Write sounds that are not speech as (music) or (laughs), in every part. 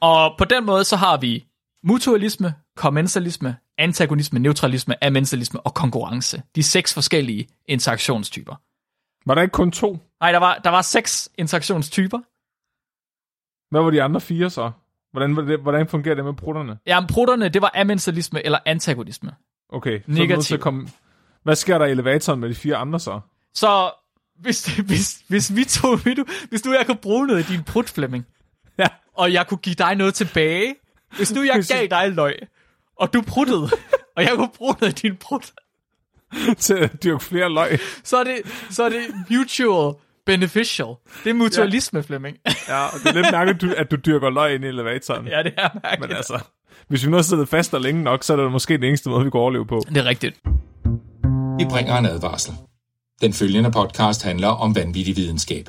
Og på den måde, så har vi mutualisme, kommensalisme, antagonisme, neutralisme, amensalisme og konkurrence. De seks forskellige interaktionstyper. Var der ikke kun to? Nej, der var, der var seks interaktionstyper. Hvad var de andre fire så? Hvordan, var det, hvordan fungerer det med prutterne? Ja, men prutterne, det var amensalisme eller antagonisme. Okay, så Negativ. at komme... Hvad sker der i elevatoren med de fire andre så? Så hvis, hvis, hvis vi to, hvis du, hvis du jeg kunne bruge noget af din prut, Flemming, Ja. og jeg kunne give dig noget tilbage, hvis nu jeg gav dig løg, og du pruttede, og jeg kunne bruge noget af din prut, til at dyrke flere løg. så er det, så er det mutual beneficial. Det er mutualisme, ja. Flemming. Ja, og det er lidt mærkeligt, du- at du dyrker løg ind i elevatoren. ja, det er mærkeligt. Men altså, hvis vi nu har siddet fast der længe nok, så er det måske den eneste måde, vi kan overleve på. Det er rigtigt. Vi bringer en advarsel. Den følgende podcast handler om vanvittig videnskab.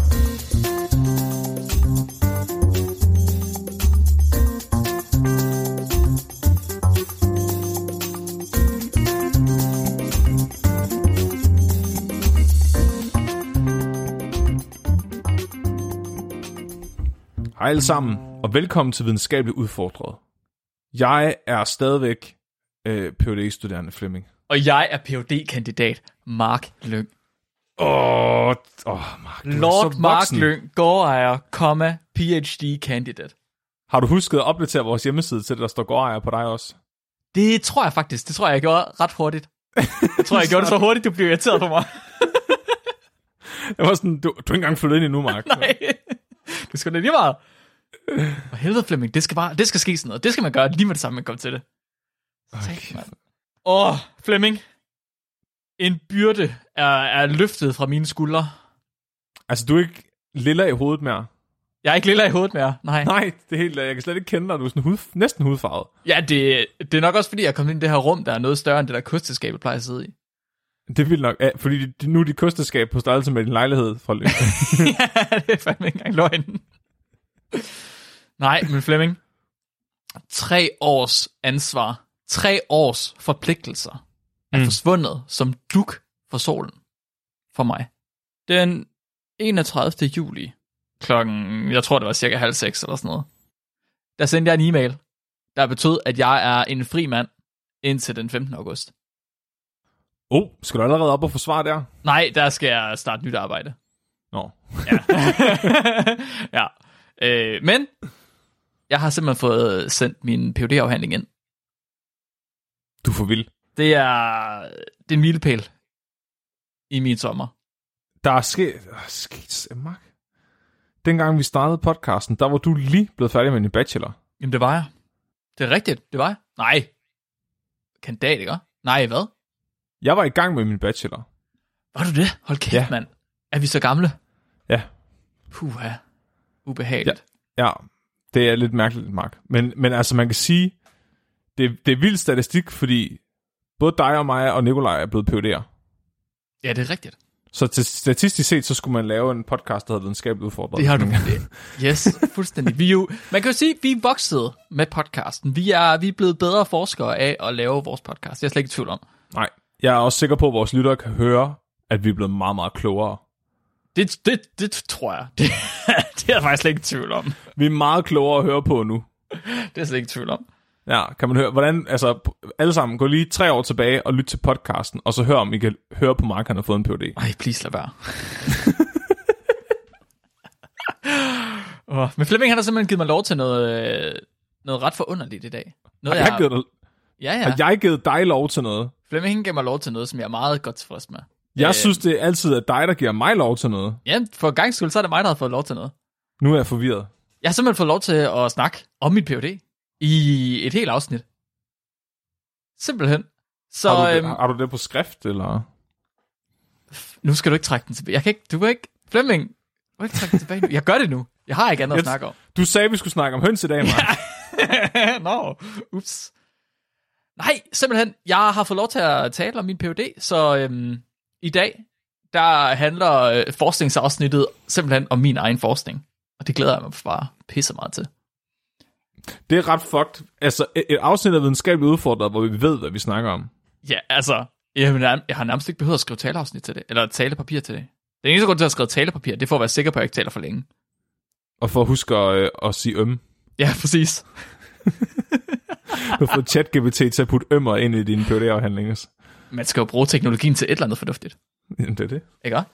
Hej alle sammen, og velkommen til Videnskabeligt Udfordret. Jeg er stadigvæk øh, phd studerende Flemming. Og jeg er phd kandidat Mark Lyng. Åh, oh, oh, Mark, du Lord så Mark. Lyng, gårdejer, komma, PhD candidate. Har du husket at opdatere vores hjemmeside til, at der står gårdejer på dig også? Det tror jeg faktisk. Det tror jeg, jeg gjorde ret hurtigt. Jeg tror, jeg gjorde det så (laughs) hurtigt, du blev irriteret på mig. Jeg var sådan, du, du er ikke engang flyttet ind endnu, Mark. (laughs) Nej. Du skal da lige meget. For helvede, Flemming. Det skal, bare, det skal ske sådan noget. Det skal man gøre lige med det samme, man kommer til det. Okay. Åh, oh, Flemming. En byrde er, er løftet fra mine skuldre. Altså, du er ikke lilla i hovedet mere? Jeg er ikke lilla i hovedet mere. Nej. Nej, det er helt, jeg kan slet ikke kende dig. Du er sådan hud, næsten hudfarvet. Ja, det, det er nok også, fordi jeg kom ind i det her rum, der er noget større end det der kosteskab, jeg plejer at sidde i. Det vil nok, ja, fordi de, nu er dit kosteskab på størrelse med din lejlighed. For, (laughs) ja, det er fandme ikke engang løgn. Nej, men Flemming. Tre års ansvar, tre års forpligtelser er Mm. forsvundet som duk for solen for mig. Den 31. juli, klokken, jeg tror det var cirka halv seks eller sådan noget, der sendte jeg en e-mail, der betød, at jeg er en fri mand indtil den 15. august. oh, skal du allerede op og forsvare der? Nej, der skal jeg starte nyt arbejde. Nå. ja. (laughs) Øh, men jeg har simpelthen fået sendt min phd afhandling ind. Du for vild. Det er, det er en milepæl i min sommer. Der er sket... der er sket Mark. Dengang vi startede podcasten, der var du lige blevet færdig med din bachelor. Jamen, det var jeg. Det er rigtigt, det var jeg. Nej. Kandidat, ikke? Nej, hvad? Jeg var i gang med min bachelor. Var du det? Hold kæft, Ja. ja. mand. Er vi så gamle? Ja. Puha. Ubehageligt. Ja, det er lidt mærkeligt, Mark. Men, men altså, man kan sige, det, det er vild statistik, fordi både dig og mig og Nikolaj er blevet PUD'er. Ja. det er rigtigt. Så til statistisk set, så skulle man lave en podcast, der hedder Videnskabeligt Udfordret. Det har du. Yes, fuldstændig. Vi jo, man kan jo sige, at vi er vokset med podcasten. Vi er, vi er blevet bedre forskere af at lave vores podcast. Det er jeg slet ikke i tvivl om. Nej, jeg er også sikker på, at vores lyttere kan høre, at vi er blevet meget, meget klogere. Det, det, det tror jeg. Det er jeg faktisk slet ikke i tvivl om. Vi er meget klogere at høre på nu. Det er jeg slet ikke i tvivl om. Ja, kan man høre, hvordan, altså, alle sammen, gå lige tre år tilbage og lyt til podcasten, og så hør, om I kan høre på Mark, han har fået en PhD. Ej, please lad være. (laughs) oh, men Flemming han har simpelthen givet mig lov til noget, øh, noget ret forunderligt i dag. Noget, Har jeg, givet dig, Ja, ja. har jeg givet dig lov til noget? Flemming gav mig lov til noget, som jeg er meget godt tilfreds med. Jeg Øh. synes, det er altid er dig, der giver mig lov til noget. Ja, for gang skyld, så er det mig, der har fået lov til noget. Nu er jeg forvirret. Jeg har simpelthen fået lov til at snakke om mit PhD i et helt afsnit. Simpelthen. Så har, du det, øhm, har du det på skrift, eller? nu skal du ikke trække den tilbage. Jeg kan ikke, du kan ikke, Flemming, du kan ikke trække den tilbage nu. Jeg gør det nu. Jeg har ikke andet at Jeg- snakke om. Du sagde, vi skulle snakke om høns i dag, Mark. (laughs) Nå, ups. Nej, simpelthen, jeg har fået lov til at tale om min PhD, så øhm, i dag, der handler øh, forskningsafsnittet simpelthen om min egen forskning. Og det glæder jeg mig bare pisse meget til. Det er ret fucked. Altså, et, afsnit af videnskabeligt udfordret, hvor vi ved, hvad vi snakker om. Ja, altså, jeg, jeg har nærmest ikke behøvet at skrive taleafsnit til det, eller talepapir til det. Den eneste grund til at skrevet talepapir, det er for at være sikker på, at jeg ikke taler for længe. Og for at huske at, øh, at sige øm. Ja, præcis. Du har fået ChatGPT til at putte ømmer ind i dine phd afhandlinger Man skal jo bruge teknologien til et eller andet fornuftigt. Jamen, det er det. Ikke også?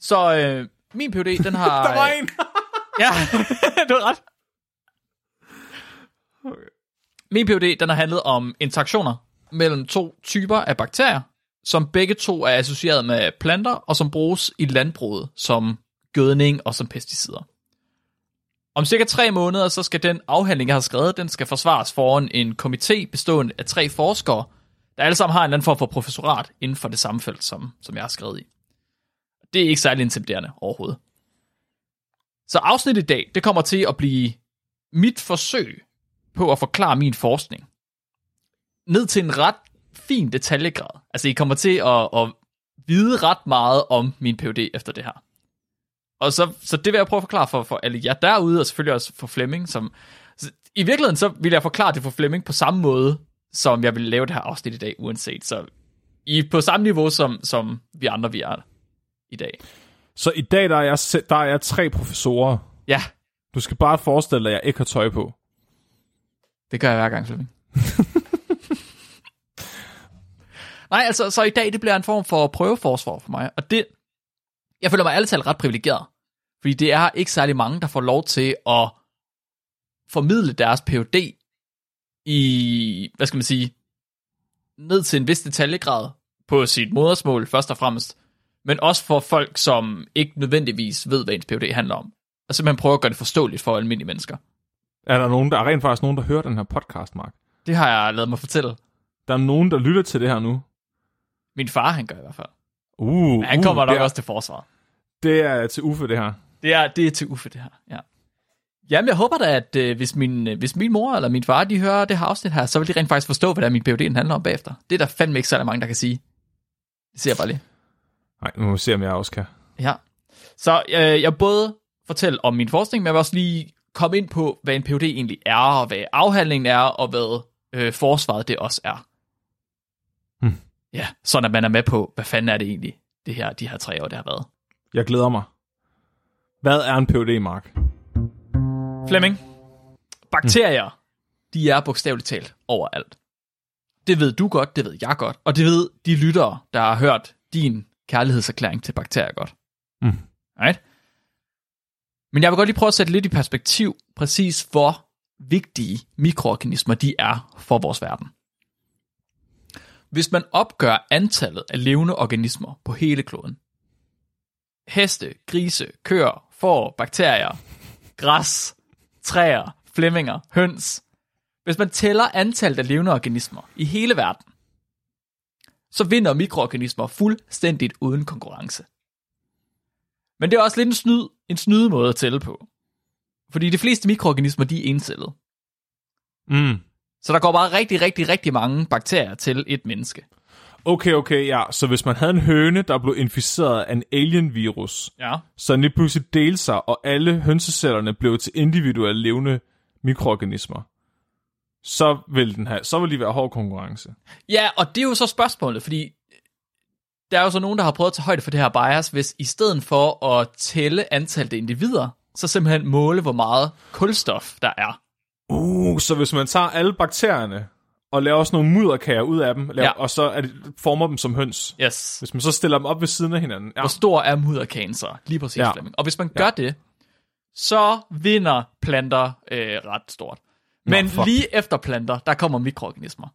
Så øh, min PhD, den har... (laughs) Der var en! Ja, (laughs) du har ret. Min PhD, den har handlet om interaktioner mellem to typer af bakterier, som begge to er associeret med planter, og som bruges i landbruget som gødning og som pesticider. Om cirka tre måneder, så skal den afhandling, jeg har skrevet, den skal forsvares foran en komité bestående af tre forskere, der alle sammen har en eller anden form for professorat inden for det samme felt, som, som jeg har skrevet i. Det er ikke særlig intimiderende overhovedet. Så afsnittet i dag, det kommer til at blive mit forsøg på at forklare min forskning. Ned til en ret fin detaljegrad. Altså, I kommer til at, at vide ret meget om min PhD efter det her. Og så, så det vil jeg prøve at forklare for, for alle jer derude, og selvfølgelig også for Flemming. Som, så I virkeligheden så vil jeg forklare det for Flemming på samme måde, som jeg vil lave det her afsnit i dag, uanset. Så I er på samme niveau, som, som vi andre vi er i dag. Så i dag, der er, jeg, der er jeg tre professorer. Ja, Du skal bare forestille dig, at jeg ikke har tøj på. Det gør jeg hver gang, Flemming. (laughs) Nej, altså, så i dag, det bliver en form for prøveforsvar for mig, og det, jeg føler mig alle talt ret privilegeret, fordi det er ikke særlig mange, der får lov til at formidle deres PhD i, hvad skal man sige, ned til en vis detaljegrad på sit modersmål, først og fremmest, men også for folk, som ikke nødvendigvis ved, hvad ens PhD handler om, og simpelthen prøve at gøre det forståeligt for almindelige mennesker. Er der nogen, der er rent faktisk nogen, der hører den her podcast, Mark? Det har jeg lavet mig fortælle. Der er nogen, der lytter til det her nu. Min far, han gør i hvert fald. Uh, Men han kommer uh, nok det er, også til forsvar. Det er til Uffe, det her. Det er, det er til Uffe, det her. Ja. Jamen, jeg håber da, at øh, hvis, min, øh, hvis min mor eller min far, de hører det her afsnit her, så vil de rent faktisk forstå, hvad der er min PhD handler om bagefter. Det er der fandme ikke særlig mange, der kan sige. Det siger jeg bare lige. Nej, nu må vi se, om jeg også kan. Ja. Så øh, jeg både fortælle om min forskning, men jeg vil også lige komme ind på, hvad en PhD egentlig er, og hvad afhandlingen er, og hvad øh, forsvaret det også er. Hmm. Ja, sådan at man er med på, hvad fanden er det egentlig, det her, de her tre år, det har været. Jeg glæder mig. Hvad er en PhD, Mark? Flemming, bakterier, de er bogstaveligt talt overalt. Det ved du godt, det ved jeg godt, og det ved de lyttere, der har hørt din kærlighedserklæring til bakterier godt. Mm. Right? Men jeg vil godt lige prøve at sætte lidt i perspektiv, præcis hvor vigtige mikroorganismer de er for vores verden. Hvis man opgør antallet af levende organismer på hele kloden, heste, grise, køer, får, bakterier, græs, træer, flemminger, høns. Hvis man tæller antallet af levende organismer i hele verden, så vinder mikroorganismer fuldstændigt uden konkurrence. Men det er også lidt en, snyd, en snyde måde at tælle på. Fordi de fleste mikroorganismer, de er encellede. Mm. Så der går bare rigtig, rigtig, rigtig mange bakterier til et menneske. Okay, okay, ja. Så hvis man havde en høne, der blev inficeret af en alien-virus, Ja. så den lige pludselig delte sig, og alle hønsecellerne blev til individuelle levende mikroorganismer, så vil, den have, så vil de være hård konkurrence. Ja, og det er jo så spørgsmålet, fordi der er jo så nogen, der har prøvet at tage højde for det her bias, hvis i stedet for at tælle antallet af individer, så simpelthen måle, hvor meget kulstof der er. Uh, så hvis man tager alle bakterierne, og laver sådan nogle mudderkager ud af dem, laver, Ja. ja. og så er det, former dem som høns. Yes. Hvis man så stiller dem op ved siden af hinanden. Ja. Hvor stor er mudderkagen så? Lige præcis, ja. Ja. Flemming. Og hvis man gør det, så vinder planter øh, ret stort. Nå, Men fuck. lige efter planter, der kommer mikroorganismer.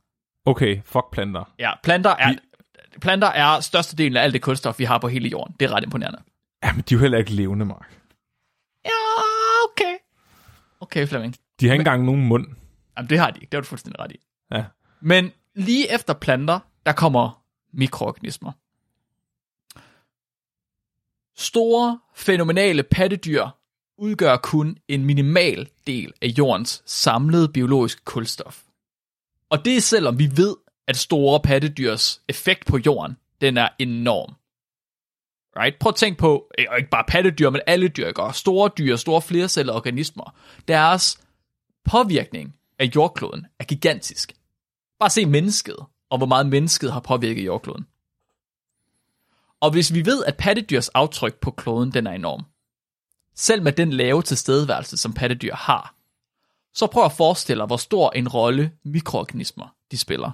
Okay, fuck planter. Ja, planter er, planter er størstedelen af alt det kulstof, vi har på hele jorden. Det er ret imponerende. Ja, men de er jo heller ikke levende, Mark. Ja, okay. Okay, Flemming. De har ikke engang nogen mund. Jamen, det har de ikke. Det har du fuldstændig ret i. Ja. Men lige efter planter, der kommer mikroorganismer. Store, fænomenale pattedyr udgør kun en minimal del af jordens samlede biologiske kulstof. Og det er selvom vi ved, at store pattedyrs effekt på jorden, den er enorm. Right? Prøv at tænke på, øh, og ikke bare pattedyr, men alle dyr, ikke? Og store dyr, store flercellede organismer. Deres påvirkning af jordkloden er gigantisk. Bare se mennesket, og hvor meget mennesket har påvirket jordkloden. Og hvis vi ved, at pattedyrs aftryk på kloden den er enorm, selv med den lave tilstedeværelse, som pattedyr har, så prøv at forestille dig, hvor stor en rolle mikroorganismer de spiller.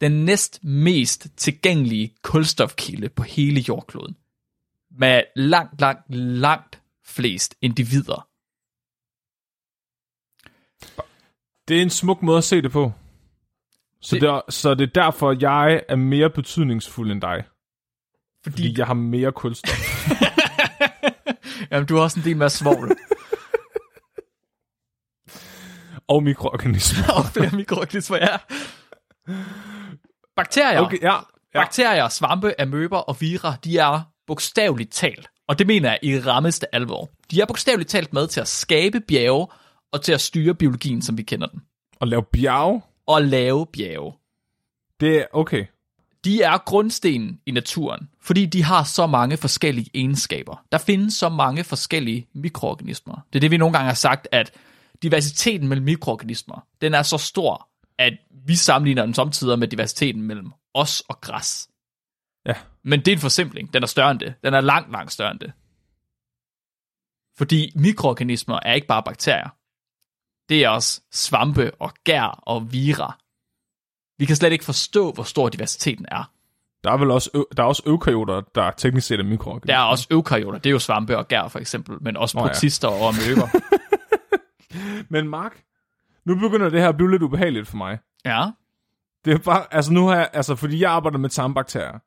Den næst mest tilgængelige kulstofkilde på hele jordkloden, med langt, langt, langt flest individer. Det er en smuk måde at se det på. Så det, Det- det er, så det er derfor, jeg er mere betydningsfuld end dig. Fordi, Fordi jeg har mere kulstof. (laughs) jamen, du har også en del mere svovl og mikroorganismer. (laughs) og flere mikroorganismer, ja. Bakterier, okay. Ja. ja. bakterier, svampe, amøber og vira, de er bogstaveligt talt, og det mener jeg i rammeste alvor. De er bogstaveligt talt med til at skabe bjerge og til at styre biologien, som vi kender den. Og lave bjerg. Og lave bjerge. Det er okay. De er grundstenen i naturen, fordi de har så mange forskellige egenskaber. Der findes så mange forskellige mikroorganismer. Det er det, vi nogle gange har sagt, at diversiteten mellem mikroorganismer, den er så stor, at vi sammenligner den samtidig med diversiteten mellem os og græs. Ja. Men det er en forsimpling. Den er større end det. Den er langt, langt større end det. Fordi mikroorganismer er ikke bare bakterier. Det er også svampe og gær og vira. Vi kan slet ikke forstå, hvor stor diversiteten er. Der er vel også, der er også eukaryoter, der teknisk set er mikroorganismer. Der er også eukaryoter, det er jo svampe og gær for eksempel, men også ja. protister og amøber. (laughs) Men Mark, nu begynder det her at blive lidt ubehageligt for mig. ja, Det er bare, altså nu har jeg, altså fordi jeg arbejder med tarmbakterier.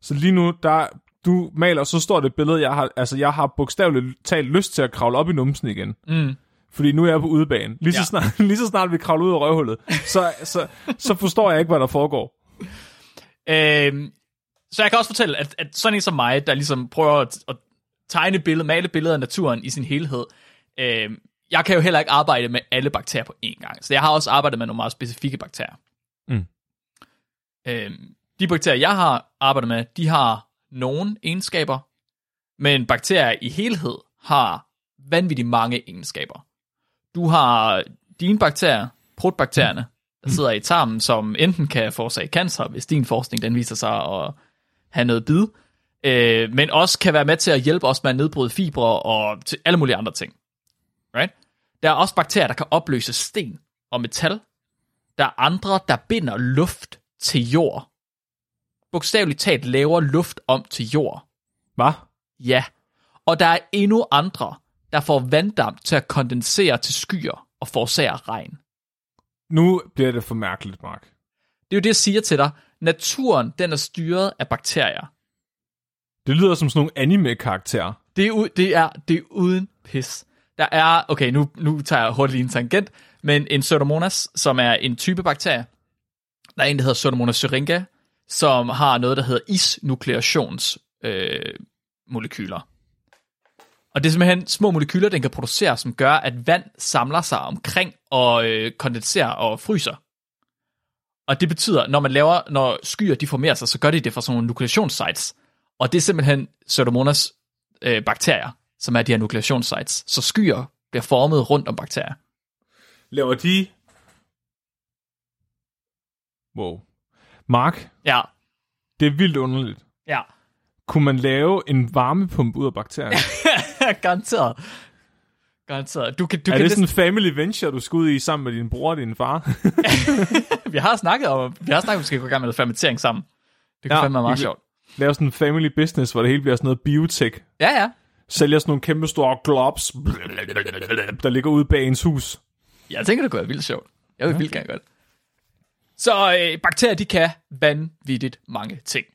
Så lige nu, der, du maler så stort et billede, jeg har, altså jeg har bogstaveligt talt lyst til at kravle op i numsen igen. mm. Fordi nu er jeg på udebane. Lige så, Ja. snart, (laughs) lige så snart vi kravler ud af røvhullet, så, så, så forstår jeg ikke, hvad der foregår. Øhm, så jeg kan også fortælle, at, at sådan en som mig, der ligesom prøver at, at tegne billeder, male billeder af naturen i sin helhed, øhm, jeg kan jo heller ikke arbejde med alle bakterier på én gang. Så jeg har også arbejdet med nogle meget specifikke bakterier. Mm. Øhm, de bakterier, jeg har arbejdet med, de har nogle egenskaber, men bakterier i helhed har vanvittigt mange egenskaber. Du har dine bakterier, protbakterierne, der sidder i tarmen, som enten kan forårsage cancer, hvis din forskning den viser sig at have noget bid, øh, men også kan være med til at hjælpe os med at nedbryde fibre og til alle mulige andre ting. Right? Der er også bakterier, der kan opløse sten og metal. Der er andre, der binder luft til jord. Bogstaveligt talt laver luft om til jord. Hvad? Ja. Og der er endnu andre, der får vanddamp til at kondensere til skyer og forårsager regn. Nu bliver det for mærkeligt, Mark. Det er jo det, jeg siger til dig. Naturen, den er styret af bakterier. Det lyder som sådan nogle anime-karakterer. Det er, u- det er, det er uden pis. Der er, okay, nu, nu tager jeg hurtigt lige en tangent, men en Pseudomonas, som er en type bakterie, der er en, der hedder Pseudomonas syringa, som har noget, der hedder isnukleations øh, molekyler. Og det er simpelthen små molekyler, den kan producere, som gør, at vand samler sig omkring og øh, kondenserer og fryser. Og det betyder, når man laver, når skyer de formerer sig, så gør de det fra sådan nogle nukleationssites. Og det er simpelthen Pseudomonas øh, bakterier, som er de her nukleationssites. Så skyer bliver formet rundt om bakterier. Laver de... Wow. Mark, Ja, det er vildt underligt. ja. Kunne man lave en varmepumpe ud af bakterier? (laughs) (laughs) Garanteret. Garanteret. Du kan, du er kan det sådan en family venture, du skal ud i sammen med din bror og din far? (laughs) (laughs) vi har snakket om, vi har snakket om, at vi skal gå i gang med noget fermentering sammen. Det kan Ja, ja, fandme være meget sjovt. lave sådan en family business, hvor det hele bliver sådan noget biotech. Ja, ja. Sælger sådan nogle kæmpe store globs, der ligger ude bag ens hus. Jeg tænker, det kunne være vildt sjovt. Jeg vil okay. vildt gerne gøre det. Så øh, bakterier, de kan vanvittigt mange ting.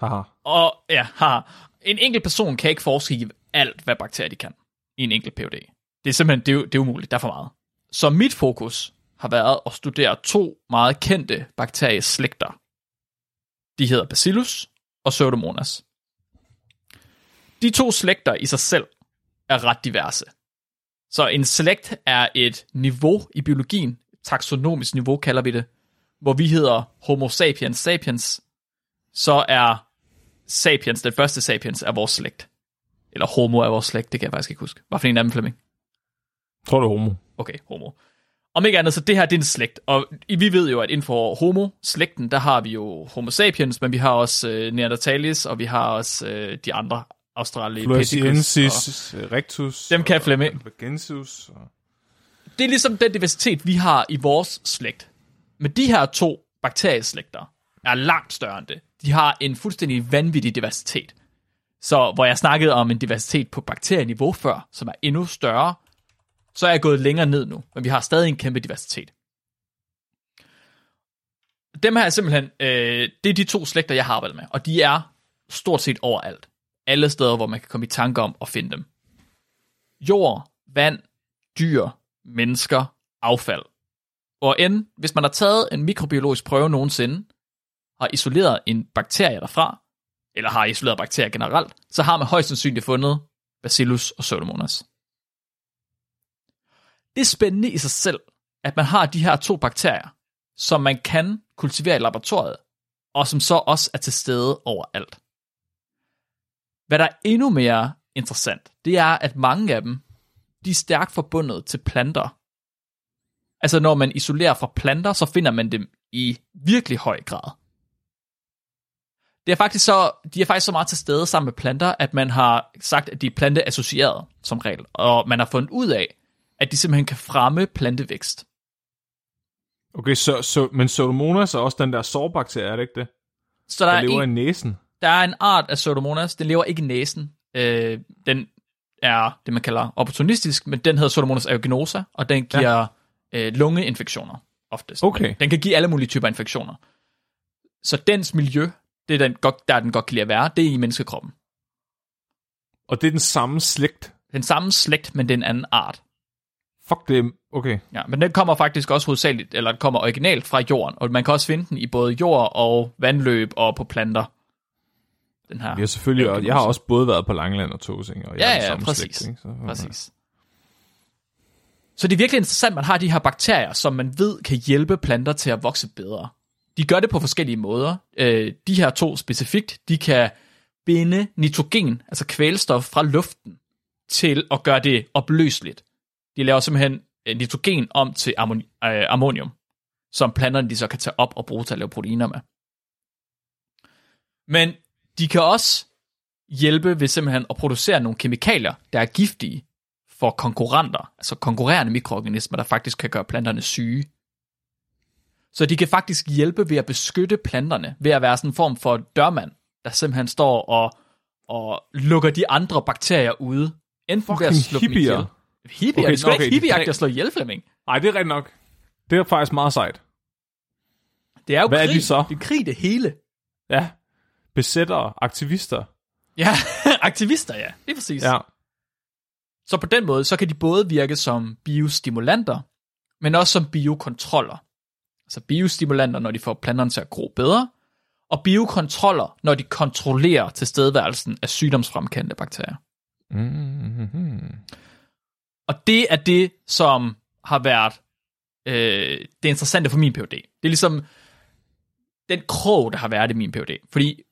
Haha. Og ja, haha. en enkelt person kan ikke forske i alt, hvad bakterier de kan i en enkelt PhD. Det er simpelthen det er, det er umuligt, der er for meget. Så mit fokus har været at studere to meget kendte bakterieslægter. De hedder Bacillus og Pseudomonas. De to slægter i sig selv er ret diverse. Så en slægt er et niveau i biologien, taksonomisk niveau kalder vi det, hvor vi hedder Homo sapiens sapiens, så er sapiens, den første sapiens, er vores slægt. Eller homo er vores slægt, det kan jeg faktisk ikke huske. Hvad for en af dem, Flemming? Tror du er homo? Okay, homo. Om ikke andet, så det her det er en slægt. Og vi ved jo, at inden for homo-slægten, der har vi jo homo sapiens, men vi har også øh, neanderthalis, og vi har også øh, de andre australopithecus. Fluorescensis, rectus. Dem kan jeg. Albigensis. Og... Det er ligesom den diversitet, vi har i vores slægt. Men de her to bakterieslægter er langt større end det. De har en fuldstændig vanvittig diversitet. Så hvor jeg snakkede om en diversitet på bakterieniveau før, som er endnu større, så er jeg gået længere ned nu, men vi har stadig en kæmpe diversitet. Dem her er simpelthen, øh, det er de to slægter, jeg har arbejdet med, og de er stort set overalt. Alle steder, hvor man kan komme i tanke om at finde dem. Jord, vand, dyr, mennesker, affald. Og end, hvis man har taget en mikrobiologisk prøve nogensinde, har isoleret en bakterie derfra, eller har isoleret bakterier generelt, så har man højst sandsynligt fundet Bacillus og Pseudomonas. Det er spændende i sig selv, at man har de her to bakterier, som man kan kultivere i laboratoriet, og som så også er til stede overalt. Hvad der er endnu mere interessant, det er, at mange af dem, de er stærkt forbundet til planter. Altså når man isolerer fra planter, så finder man dem i virkelig høj grad. Det er faktisk så, de er faktisk så meget til stede sammen med planter, at man har sagt, at de er planteassocierede som regel. Og man har fundet ud af, at de simpelthen kan fremme plantevækst. Okay, så, så, men Pseudomonas er også den der sårbakterie, er det ikke det? Så der, Der er, lever en, i næsen. der er en art af Pseudomonas, den lever ikke i næsen. Øh, den er det, man kalder opportunistisk, men den hedder Pseudomonas aeruginosa, og den giver ja. øh, lungeinfektioner oftest. Okay. Den kan give alle mulige typer infektioner. Så dens miljø, det er den godt, der den godt kan lide at være, det er i menneskekroppen. Og det er den samme slægt. Den samme slægt, men det er en anden art. Fuck det. Okay. Ja, men den kommer faktisk også hovedsageligt, eller den kommer originalt fra jorden, og man kan også finde den i både jord og vandløb og på planter. Den her. Er selvfølgelig, og jeg har også både været på Langeland og Tåsing, og jeg Ja, er den ja, samme præcis. Slægt, ikke? Så, Præcis. Så det er virkelig interessant, at man har de her bakterier, som man ved kan hjælpe planter til at vokse bedre. De gør det på forskellige måder. Øh, de her to specifikt, de kan binde nitrogen, altså kvælstof fra luften, til at gøre det opløseligt. De laver simpelthen øh, nitrogen om til ammoni- øh, ammonium, som planterne de så kan tage op og bruge til at lave proteiner med. Men de kan også hjælpe ved simpelthen at producere nogle kemikalier, der er giftige for konkurrenter, altså konkurrerende mikroorganismer, der faktisk kan gøre planterne syge. Så de kan faktisk hjælpe ved at beskytte planterne, ved at være sådan en form for dørmand, der simpelthen står og, og lukker de andre bakterier ude. Enten ved at slå dem hippier. ihjel. Hippier? Okay, det skal okay, ikke hippie de- at slå ihjel, Flemming. Nej, det er rigtigt nok. Det er faktisk meget sejt. Det er jo Hvad er krig. de så? Det er krig det hele. Ja. Besættere, aktivister. Ja, (laughs) aktivister, ja. Det er præcis. Ja. Så på den måde, så kan de både virke som biostimulanter, men også som biokontroller. Altså biostimulanter, når de får planterne til at gro bedre, og biokontroller, når de kontrollerer tilstedeværelsen af sygdomsfremkaldte bakterier. Mm-hmm. Og det er det, som har været øh, det interessante for min PhD. Det er ligesom den krog, der har været i min PhD. Fordi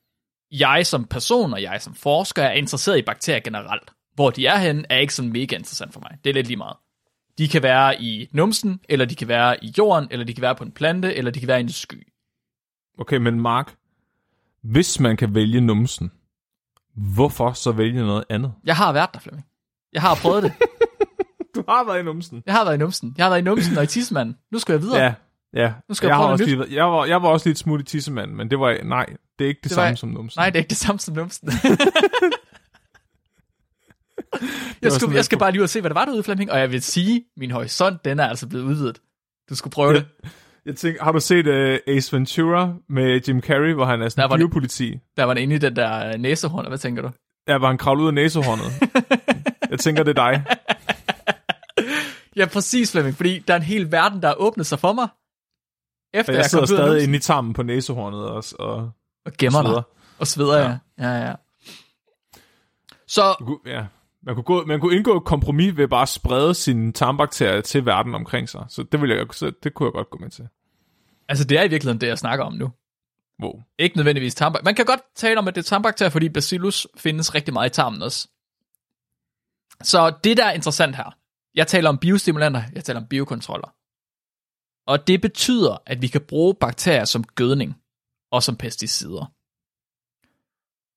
jeg som person og jeg som forsker er interesseret i bakterier generelt. Hvor de er henne, er ikke sådan mega interessant for mig. Det er lidt lige meget. De kan være i numsen, eller de kan være i jorden, eller de kan være på en plante, eller de kan være i en sky. Okay, men Mark, hvis man kan vælge numsen, hvorfor så vælge noget andet? Jeg har været der, Flemming. Jeg har prøvet det. (laughs) Du har været i numsen. Jeg har været i numsen. Jeg har været i numsen og i tissemanden. Nu skal jeg videre. Ja, ja. Nu skal jeg jeg, har også lige, jeg, var, jeg var også lidt smut i tissemand, men det var, nej, det er ikke det, Det det var- samme som numsen. Nej, det er ikke det samme som numsen. (laughs) jeg, skulle, jeg skal bare lige ud og se, hvad der var derude, Flemming. Og jeg vil sige, min horisont, den er altså blevet udvidet. Du skulle prøve det. Jeg tænker, har du set uh, Ace Ventura med Jim Carrey, hvor han er Der sådan det- dyrepoliti? Der var den inde i den der øh, næsehorn, hvad tænker du? Ja, hvor han kravler ud af næsehornet. (laughs) jeg tænker, det er dig. Ja, præcis, Flemming, fordi der er en hel verden, der er åbnet sig for mig. Efter Og jeg jeg, sidder stadig inde i tarmen på næsehornet og, og og gemmer sveder. dig. Og sveder, ja. ja. Ja, ja. Så Ja. Man kunne, gå, man kunne indgå et kompromis ved bare at sprede sine tarmbakterier til verden omkring sig. Så det, vil jeg, så det kunne jeg godt gå med til. altså, det er i virkeligheden det, jeg snakker om nu. Wow. Ikke nødvendigvis tarmbakterier. Man kan godt tale om, at det er tarmbakterier, fordi bacillus findes rigtig meget i tarmen også. Så det, der er interessant her, Jeg taler om biostimulanter, jeg taler om biokontroller. Og det betyder, at vi kan bruge bakterier som gødning og som pesticider.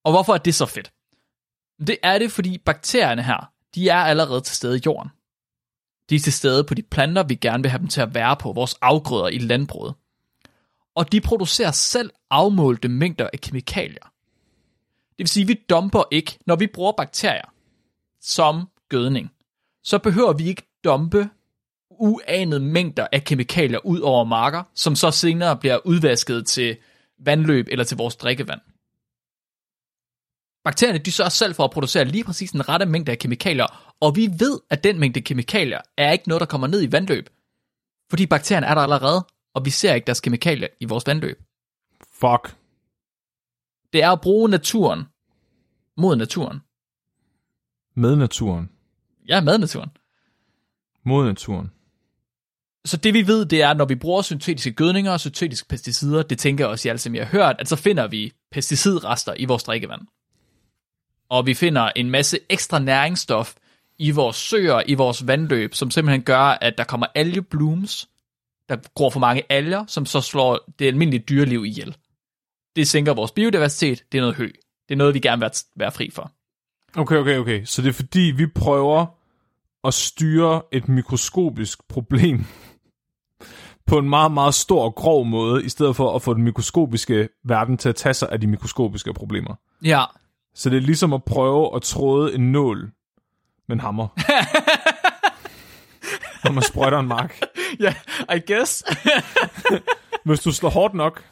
Og hvorfor er det så fedt? Det er det, fordi bakterierne her, de er allerede til stede i jorden. De er til stede på de planter, vi gerne vil have dem til at være på, vores afgrøder i landbruget. Og de producerer selv afmålte mængder af kemikalier. Det vil sige, at vi dumper ikke, når vi bruger bakterier som gødning, så behøver vi ikke dumpe uanede mængder af kemikalier ud over marker, som så senere bliver udvasket til vandløb eller til vores drikkevand. Bakterierne de sørger selv for at producere lige præcis den rette mængde af kemikalier, og vi ved, at den mængde kemikalier er ikke noget, der kommer ned i vandløb. Fordi bakterierne er der allerede, og vi ser ikke deres kemikalier i vores vandløb. Fuck. Det er at bruge naturen mod naturen. Med naturen. Ja, med naturen. Mod naturen. Så det vi ved, det er, at når vi bruger syntetiske gødninger og syntetiske pesticider, det tænker jeg også, I alle sammen har hørt, at så finder vi pesticidrester i vores drikkevand. Og vi finder en masse ekstra næringsstof i vores søer, i vores vandløb, som simpelthen gør, at der kommer algeblooms, der går for mange alger, som så slår det almindelige dyreliv ihjel. Det sænker vores biodiversitet, det er noget hø. Det er noget, vi gerne vil være fri for. Okay, okay, okay. Så det er fordi, vi prøver at styre et mikroskopisk problem (laughs) på en meget, meget stor og grov måde, i stedet for at få den mikroskopiske verden til at tage sig af de mikroskopiske problemer. Ja, Så det er ligesom at prøve at tråde en nål med en hammer. (laughs) Når man sprøjter en mark. ja, I guess. (laughs) Hvis du slår hårdt nok,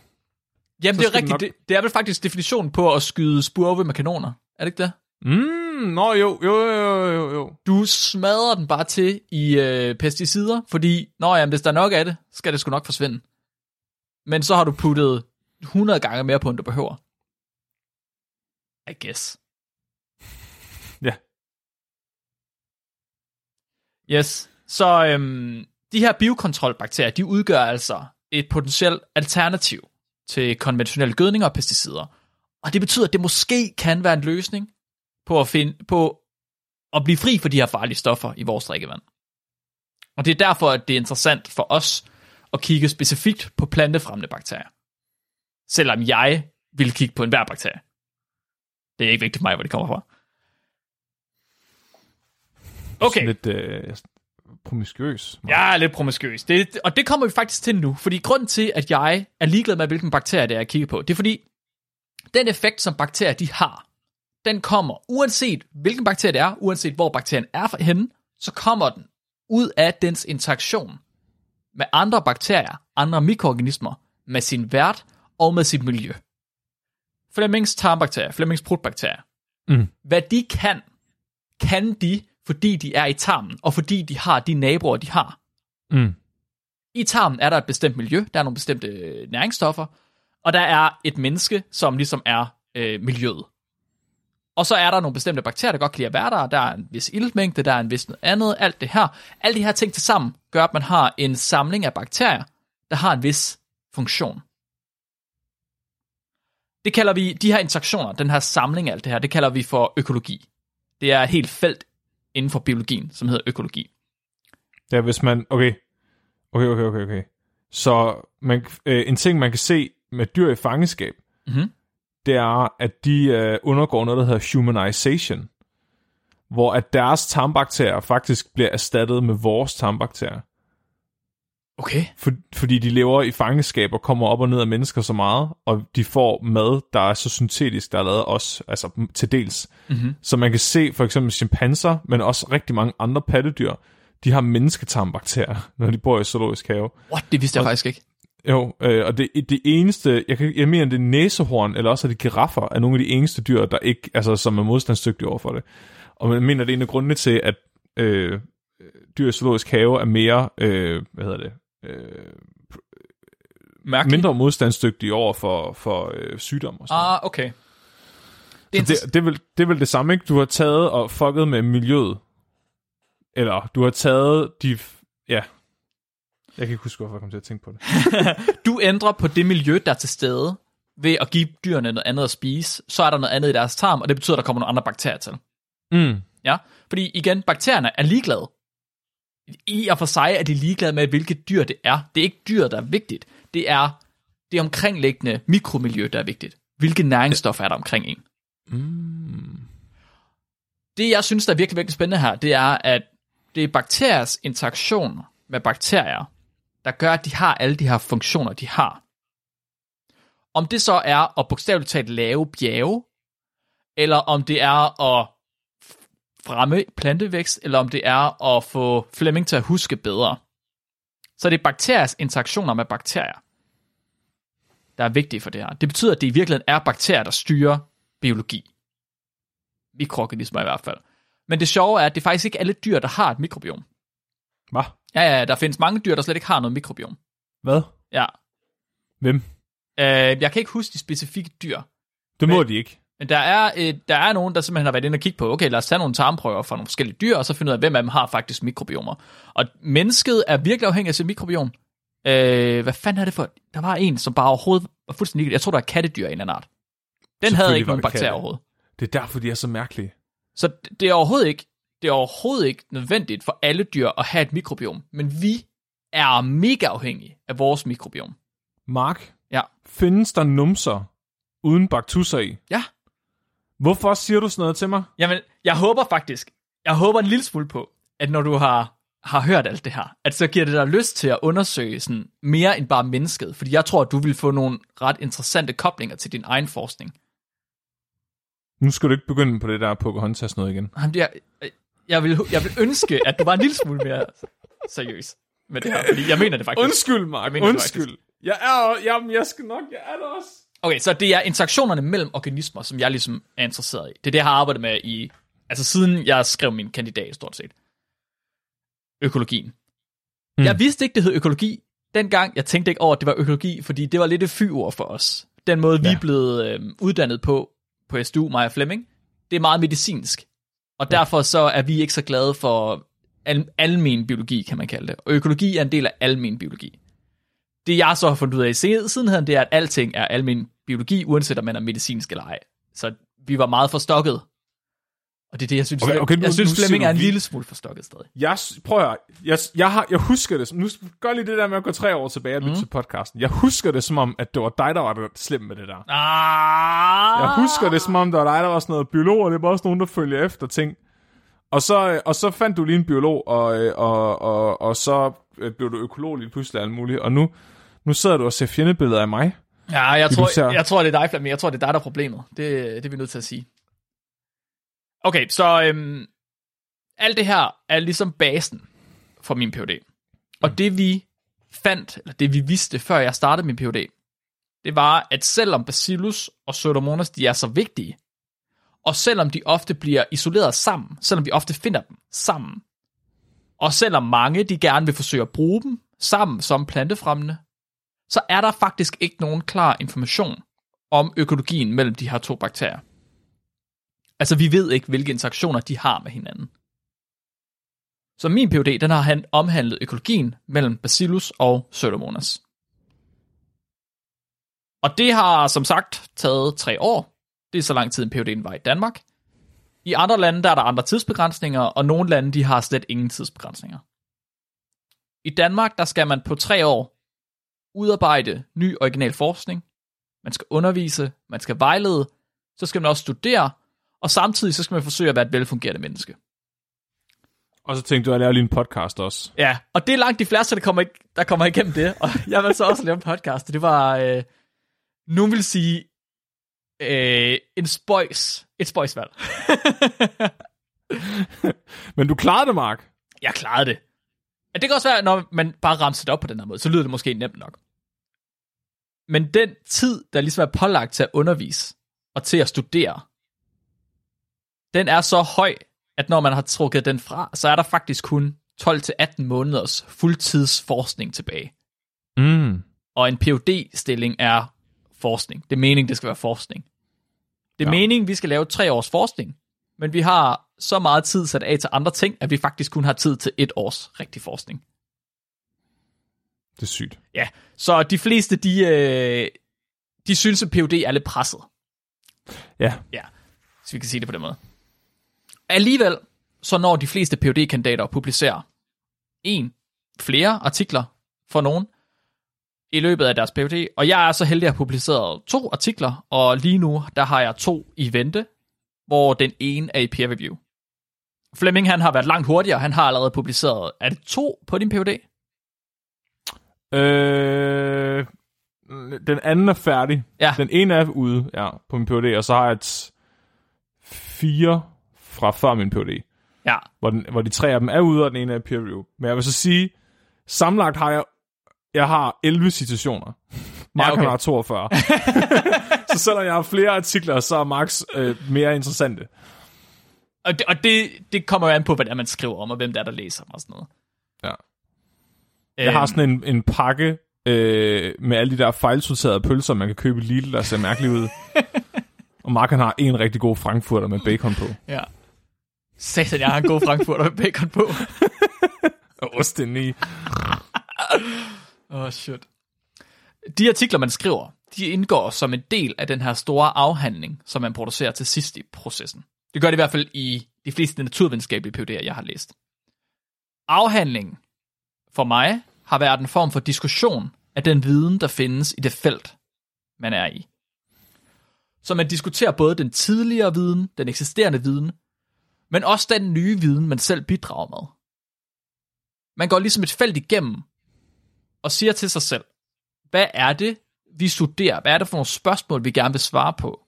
Jamen, det er rigtigt. Det, det er vel faktisk definitionen på at skyde spurve med kanoner. Er det ikke det? Mm, nå jo, jo, jo, jo, jo. Du smadrer den bare til i øh, pesticider, fordi, nå ja, hvis der er nok af det, skal det sgu nok forsvinde. Men så har du puttet 100 gange mere på, end du behøver. I guess. Ja. Yes. Så øhm, de her biokontrolbakterier, de udgør altså et potentielt alternativ til konventionelle gødninger og pesticider. Og det betyder, at det måske kan være en løsning på at, finde, på at blive fri for de her farlige stoffer i vores drikkevand. Og det er derfor, at det er interessant for os at kigge specifikt på plantefremmende bakterier. Selvom jeg vil kigge på enhver bakterie. Det er ikke vigtigt for mig, hvor det kommer fra. Okay. Sådan lidt øh, promiskuøs. Er lidt promiskuøs. Det, og det kommer vi faktisk til nu. Fordi grund til, at jeg er ligeglad med, hvilken bakterie det er, jeg kigger på, det er fordi, den effekt, som bakterier de har, den kommer, uanset hvilken bakterie det er, uanset hvor bakterien er henne, så kommer den ud af dens interaktion med andre bakterier, andre mikroorganismer, med sin vært og med sit miljø. Flemmings tarmbakterier, Flemmings prutbakterier. Mm. Hvad de kan, kan de, fordi de er i tarmen, og fordi de har de naboer, de har. Mm. I tarmen er der et bestemt miljø, der er nogle bestemte øh, næringsstoffer, og der er et menneske, som ligesom er øh, miljøet. Og så er der nogle bestemte bakterier, der godt kan lide at være der. Der er en vis iltmængde, der er en vis noget andet, alt det her. Alle de her ting til sammen gør, at man har en samling af bakterier, der har en vis funktion. Det kalder vi, de her interaktioner, den her samling af alt det her, det kalder vi for økologi. Det er et helt felt inden for biologien, som hedder økologi. Ja, hvis man... Okay. Okay, okay, okay, okay. Så man, øh, en ting, man kan se med dyr i fangenskab, Mhm. det er, at de øh, undergår noget, der hedder humanization. Hvor at deres tarmbakterier faktisk bliver erstattet med vores tarmbakterier. Okay. For, fordi de lever i fangenskab og kommer op og ned af mennesker så meget, og de får mad, der er så syntetisk, der er lavet også, altså til dels. Mhm. Så man kan se for eksempel chimpanser, men også rigtig mange andre pattedyr, de har mennesketarmbakterier, (laughs) når de bor i zoologisk have. What? Det vidste jeg faktisk ikke. Jo, øh, og det, det eneste, jeg, kan, jeg mener, det er næsehorn, eller også er det giraffer, er nogle af de eneste dyr, der ikke, altså, som er modstandsdygtige over for det. Og jeg mener, det er en af grundene til, at øh, dyr i zoologisk have er mere, øh, hvad hedder det, øh, Mærkeligt. mindre modstandsdygtige over for, for øh, sygdom og sådan. Ah, okay. Det er det, det, er vel, det er vel det samme, ikke? Du har taget og fucket med miljøet. Eller du har taget de... Ja. Jeg kan ikke huske, hvorfor jeg kom til at tænke på det. (laughs) du ændrer på det miljø, der er til stede, ved at give dyrene noget andet at spise, så er der noget andet i deres tarm, og det betyder, at der kommer nogle andre bakterier til. Mm. Ja, fordi igen, bakterierne er ligeglade. I og for sig er de ligeglade med, hvilket dyr det er. Det er ikke dyr, der er vigtigt. Det er det omkringliggende mikromiljø, der er vigtigt. Hvilke næringsstoffer er der omkring en? Mm. Det, jeg synes, der er virkelig, virkelig spændende her, det er, at det er bakteriers interaktion med bakterier, der gør, at de har alle de her funktioner, de har. Om det så er at bogstaveligt talt lave bjerge, eller om det er at fremme plantevækst, eller om det er at få Flemming til at huske bedre. Så det er bakteriers interaktioner med bakterier, der er vigtige for det her. Det betyder, at det i virkeligheden er bakterier, der styrer biologi. Mikroorganismer i hvert fald. Men det sjove er, at det faktisk ikke alle dyr, der har et mikrobiom. Hvad? Ja, ja, der findes mange dyr, der slet ikke har noget mikrobiom. Hvad? Ja. Hvem? Øh, jeg kan ikke huske de specifikke dyr, Det må Men- de ikke. Men der er, øh, der er nogen, der simpelthen har været inde og kigge på, okay, lad os tage nogle tarmprøver fra nogle forskellige dyr, og så finde ud af, hvem af dem har faktisk mikrobiomer. Og mennesket er virkelig afhængig af sit mikrobiom. Øh, hvad fanden er det for? Der var en, som bare overhovedet var fuldstændig Jeg tror, der er kattedyr af en eller anden art. Den havde ikke nogen bakterier overhovedet. Det er derfor, de er så mærkelige. Så det- det er overhovedet ikke, det er overhovedet ikke nødvendigt for alle dyr at have et mikrobiom. Men vi er mega afhængige af vores mikrobiom. Mark, Ja. findes der numser uden baktusser i? Ja. Hvorfor siger du sådan noget til mig? Jamen, jeg håber faktisk, jeg håber en lille smule på, at når du har, har hørt alt det her, at så giver det dig lyst til at undersøge sådan mere end bare mennesket. Fordi jeg tror, at du vil få nogle ret interessante koblinger til din egen forskning. Nu skal du ikke begynde på det der Pocahontas noget igen. Jamen, jeg, jeg, vil, jeg vil ønske, at du var en lille smule mere seriøs med det her. Fordi jeg mener det faktisk. Undskyld, Mark. Jeg mener det Undskyld. Jeg er, jamen, jeg skal nok, jeg er der også. Okay, så det er interaktionerne mellem organismer, som jeg ligesom er interesseret i. Det er det, jeg har arbejdet med i, altså siden jeg skrev min kandidat, stort set. Økologien. Mm. Jeg vidste ikke, det hed økologi dengang. Jeg tænkte ikke over, at det var økologi, fordi det var lidt et fyord for os. Den måde, vi Ja. er blevet øh, uddannet på, på SDU, Maja Flemming, det er meget medicinsk. Og derfor så er vi ikke så glade for al- almen biologi, kan man kalde det. Og økologi er en del af almen biologi. Det jeg så har fundet ud af i sidenheden, det er, at alting er almen biologi, uanset om man er medicinsk eller ej. Så vi var meget forstokket. Og det er det, jeg synes, Okay, okay, nu- jeg synes nu Flemming er en vi. lille smule forstokket stadig. Jeg, prøv at jeg, jeg, har, jeg husker det, nu gør lige det der med at gå tre år tilbage og lytte mm. til podcasten. Jeg husker det som om, at det var dig, der var det slem med det der. Ah! Jeg husker det som om, det var dig, der var sådan noget biolog, og det var også nogen, der følger efter ting. Og så, øh, og så fandt du lige en biolog, og, øh, og, og, og så øh, blev du økolog lige pludselig alt muligt. Og nu, nu sidder du og ser fjendebilleder af mig. Ja, jeg tror, ser- jeg tror, det er dig, Flemming. Jeg tror, det er dig, der er problemet. Det, det er vi nødt til at sige. Okay, så øhm, alt det her er ligesom basen for min PhD. Og det vi fandt, eller det vi vidste, før jeg startede min PhD, det var, at selvom Bacillus og Pseudomonas, de er så vigtige, og selvom de ofte bliver isoleret sammen, selvom vi ofte finder dem sammen, og selvom mange de gerne vil forsøge at bruge dem sammen som plantefremmende, så er der faktisk ikke nogen klar information om økologien mellem de her to bakterier. Altså, vi ved ikke, hvilke interaktioner de har med hinanden. Så min PhD, den har han omhandlet økologien mellem Bacillus og Pseudomonas. Og det har som sagt taget tre år. Det er så lang tid, en PhD var i Danmark. I andre lande, der er der andre tidsbegrænsninger, og nogle lande, de har slet ingen tidsbegrænsninger. I Danmark, der skal man på tre år udarbejde ny original forskning, man skal undervise, man skal vejlede, så skal man også studere, og samtidig så skal man forsøge at være et velfungerende menneske. Og så tænkte du, at jeg laver lige en podcast også. Ja, og det er langt de fleste, der kommer, der kommer igennem det, og (laughs) jeg vil så også lave en podcast, det var, øh, nogen vil sige, øh, en spøjs, et spøjsvalg. (laughs) Men du klarede det, Mark. jeg klarede det. Ja, det kan også være, når man bare ramser det op på den her måde, så lyder det måske nemt nok. Men den tid, der ligesom er pålagt til at undervise og til at studere, den er så høj, at når man har trukket den fra, så er der faktisk kun 12-18 måneders fuldtidsforskning tilbage. Mm. Og en phd stilling er forskning. Det er meningen, det skal være forskning. Det er Ja. meningen, vi skal lave tre års forskning, men vi har så meget tid sat af til andre ting, at vi faktisk kun har tid til et års rigtig forskning. Det er sygt. Ja, så de fleste, de, øh, de synes, at PhD er lidt presset. Ja. Ja, så vi kan sige det på den måde. Alligevel, så når de fleste phd kandidater publicerer, en, flere artikler for nogen i løbet af deres PhD, og jeg er så heldig at have publiceret to artikler, og lige nu, der har jeg to i vente, hvor den ene er i peer review. Flemming, han har været langt hurtigere, han har allerede publiceret, er det to på din PhD? Øh, den anden er færdig. Ja. Den ene er ude ja, på min PhD, og så har jeg et fire fra før min PhD, Ja, hvor, den, hvor de tre af dem er ude, og den ene er peer review. Men jeg vil så sige, sammenlagt har jeg, jeg har 11 citationer. Mark Ja, okay. har 42. (laughs) (laughs) så selvom jeg har flere artikler, så er Max øh, mere interessante. og, det, og det, det kommer jo an på, er, man skriver om, og hvem der er, der læser dem og sådan noget. Ja. Jeg har sådan en, en pakke øh, med alle de der fejlsorterede pølser, man kan købe i Lidl, der ser mærkeligt ud. (laughs) og Mark han har en rigtig god frankfurter med bacon på. Ja. Satan, jeg har en god frankfurter med bacon på. (laughs) Og ost i. Åh, oh, shit. De artikler, man skriver, de indgår som en del af den her store afhandling, som man producerer til sidst i processen. Det gør det i hvert fald i de fleste naturvidenskabelige PhD'er, jeg har læst. Afhandlingen for mig har været en form for diskussion af den viden, der findes i det felt, man er i. Så man diskuterer både den tidligere viden, den eksisterende viden, men også den nye viden, man selv bidrager med. Man går ligesom et felt igennem, og siger til sig selv, hvad er det, vi studerer? Hvad er det for nogle spørgsmål, vi gerne vil svare på?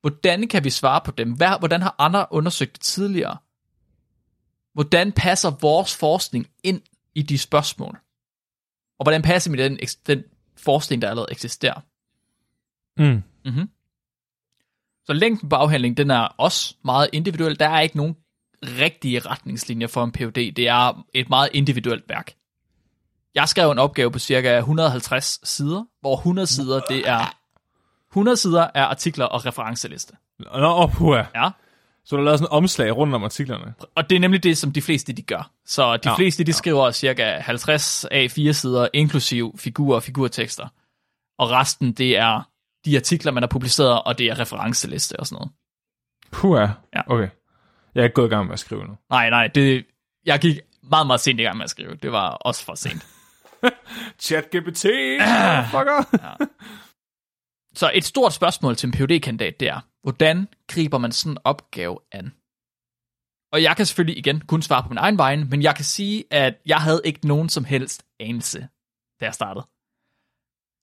Hvordan kan vi svare på dem? Hvordan har andre undersøgt det tidligere? Hvordan passer vores forskning ind i de spørgsmål? Og hvordan passer vi den, den forskning, der allerede eksisterer? Mm. Mm-hmm. Så længden på afhandlingen, den er også meget individuel. Der er ikke nogen rigtige retningslinjer for en PhD. Det er et meget individuelt værk. Jeg skrev en opgave på cirka 150 sider, hvor 100 sider, det er 100 sider er artikler og referenceliste. Nå, puha. Ja. Så du har lavet sådan en omslag rundt om artiklerne. Og det er nemlig det, som de fleste de gør. Så de Ja, fleste de skriver cirka 50 af 4 sider, inklusiv figurer og figurtekster. Og resten, det er de artikler, man har publiceret, og det er referenceliste og sådan noget. Puha. Ja. Okay. Jeg er ikke gået i gang med at skrive nu. Nej, nej, det, jeg gik meget, meget sent i gang med at skrive. Det var også for sent. (laughs) ChatGPT, fucker. Så et stort spørgsmål til en phd kandidat det er, hvordan griber man sådan en opgave an? Og jeg kan selvfølgelig igen kun svare på min egen vegne, men jeg kan sige, at jeg havde ikke nogen som helst anelse, da jeg startede.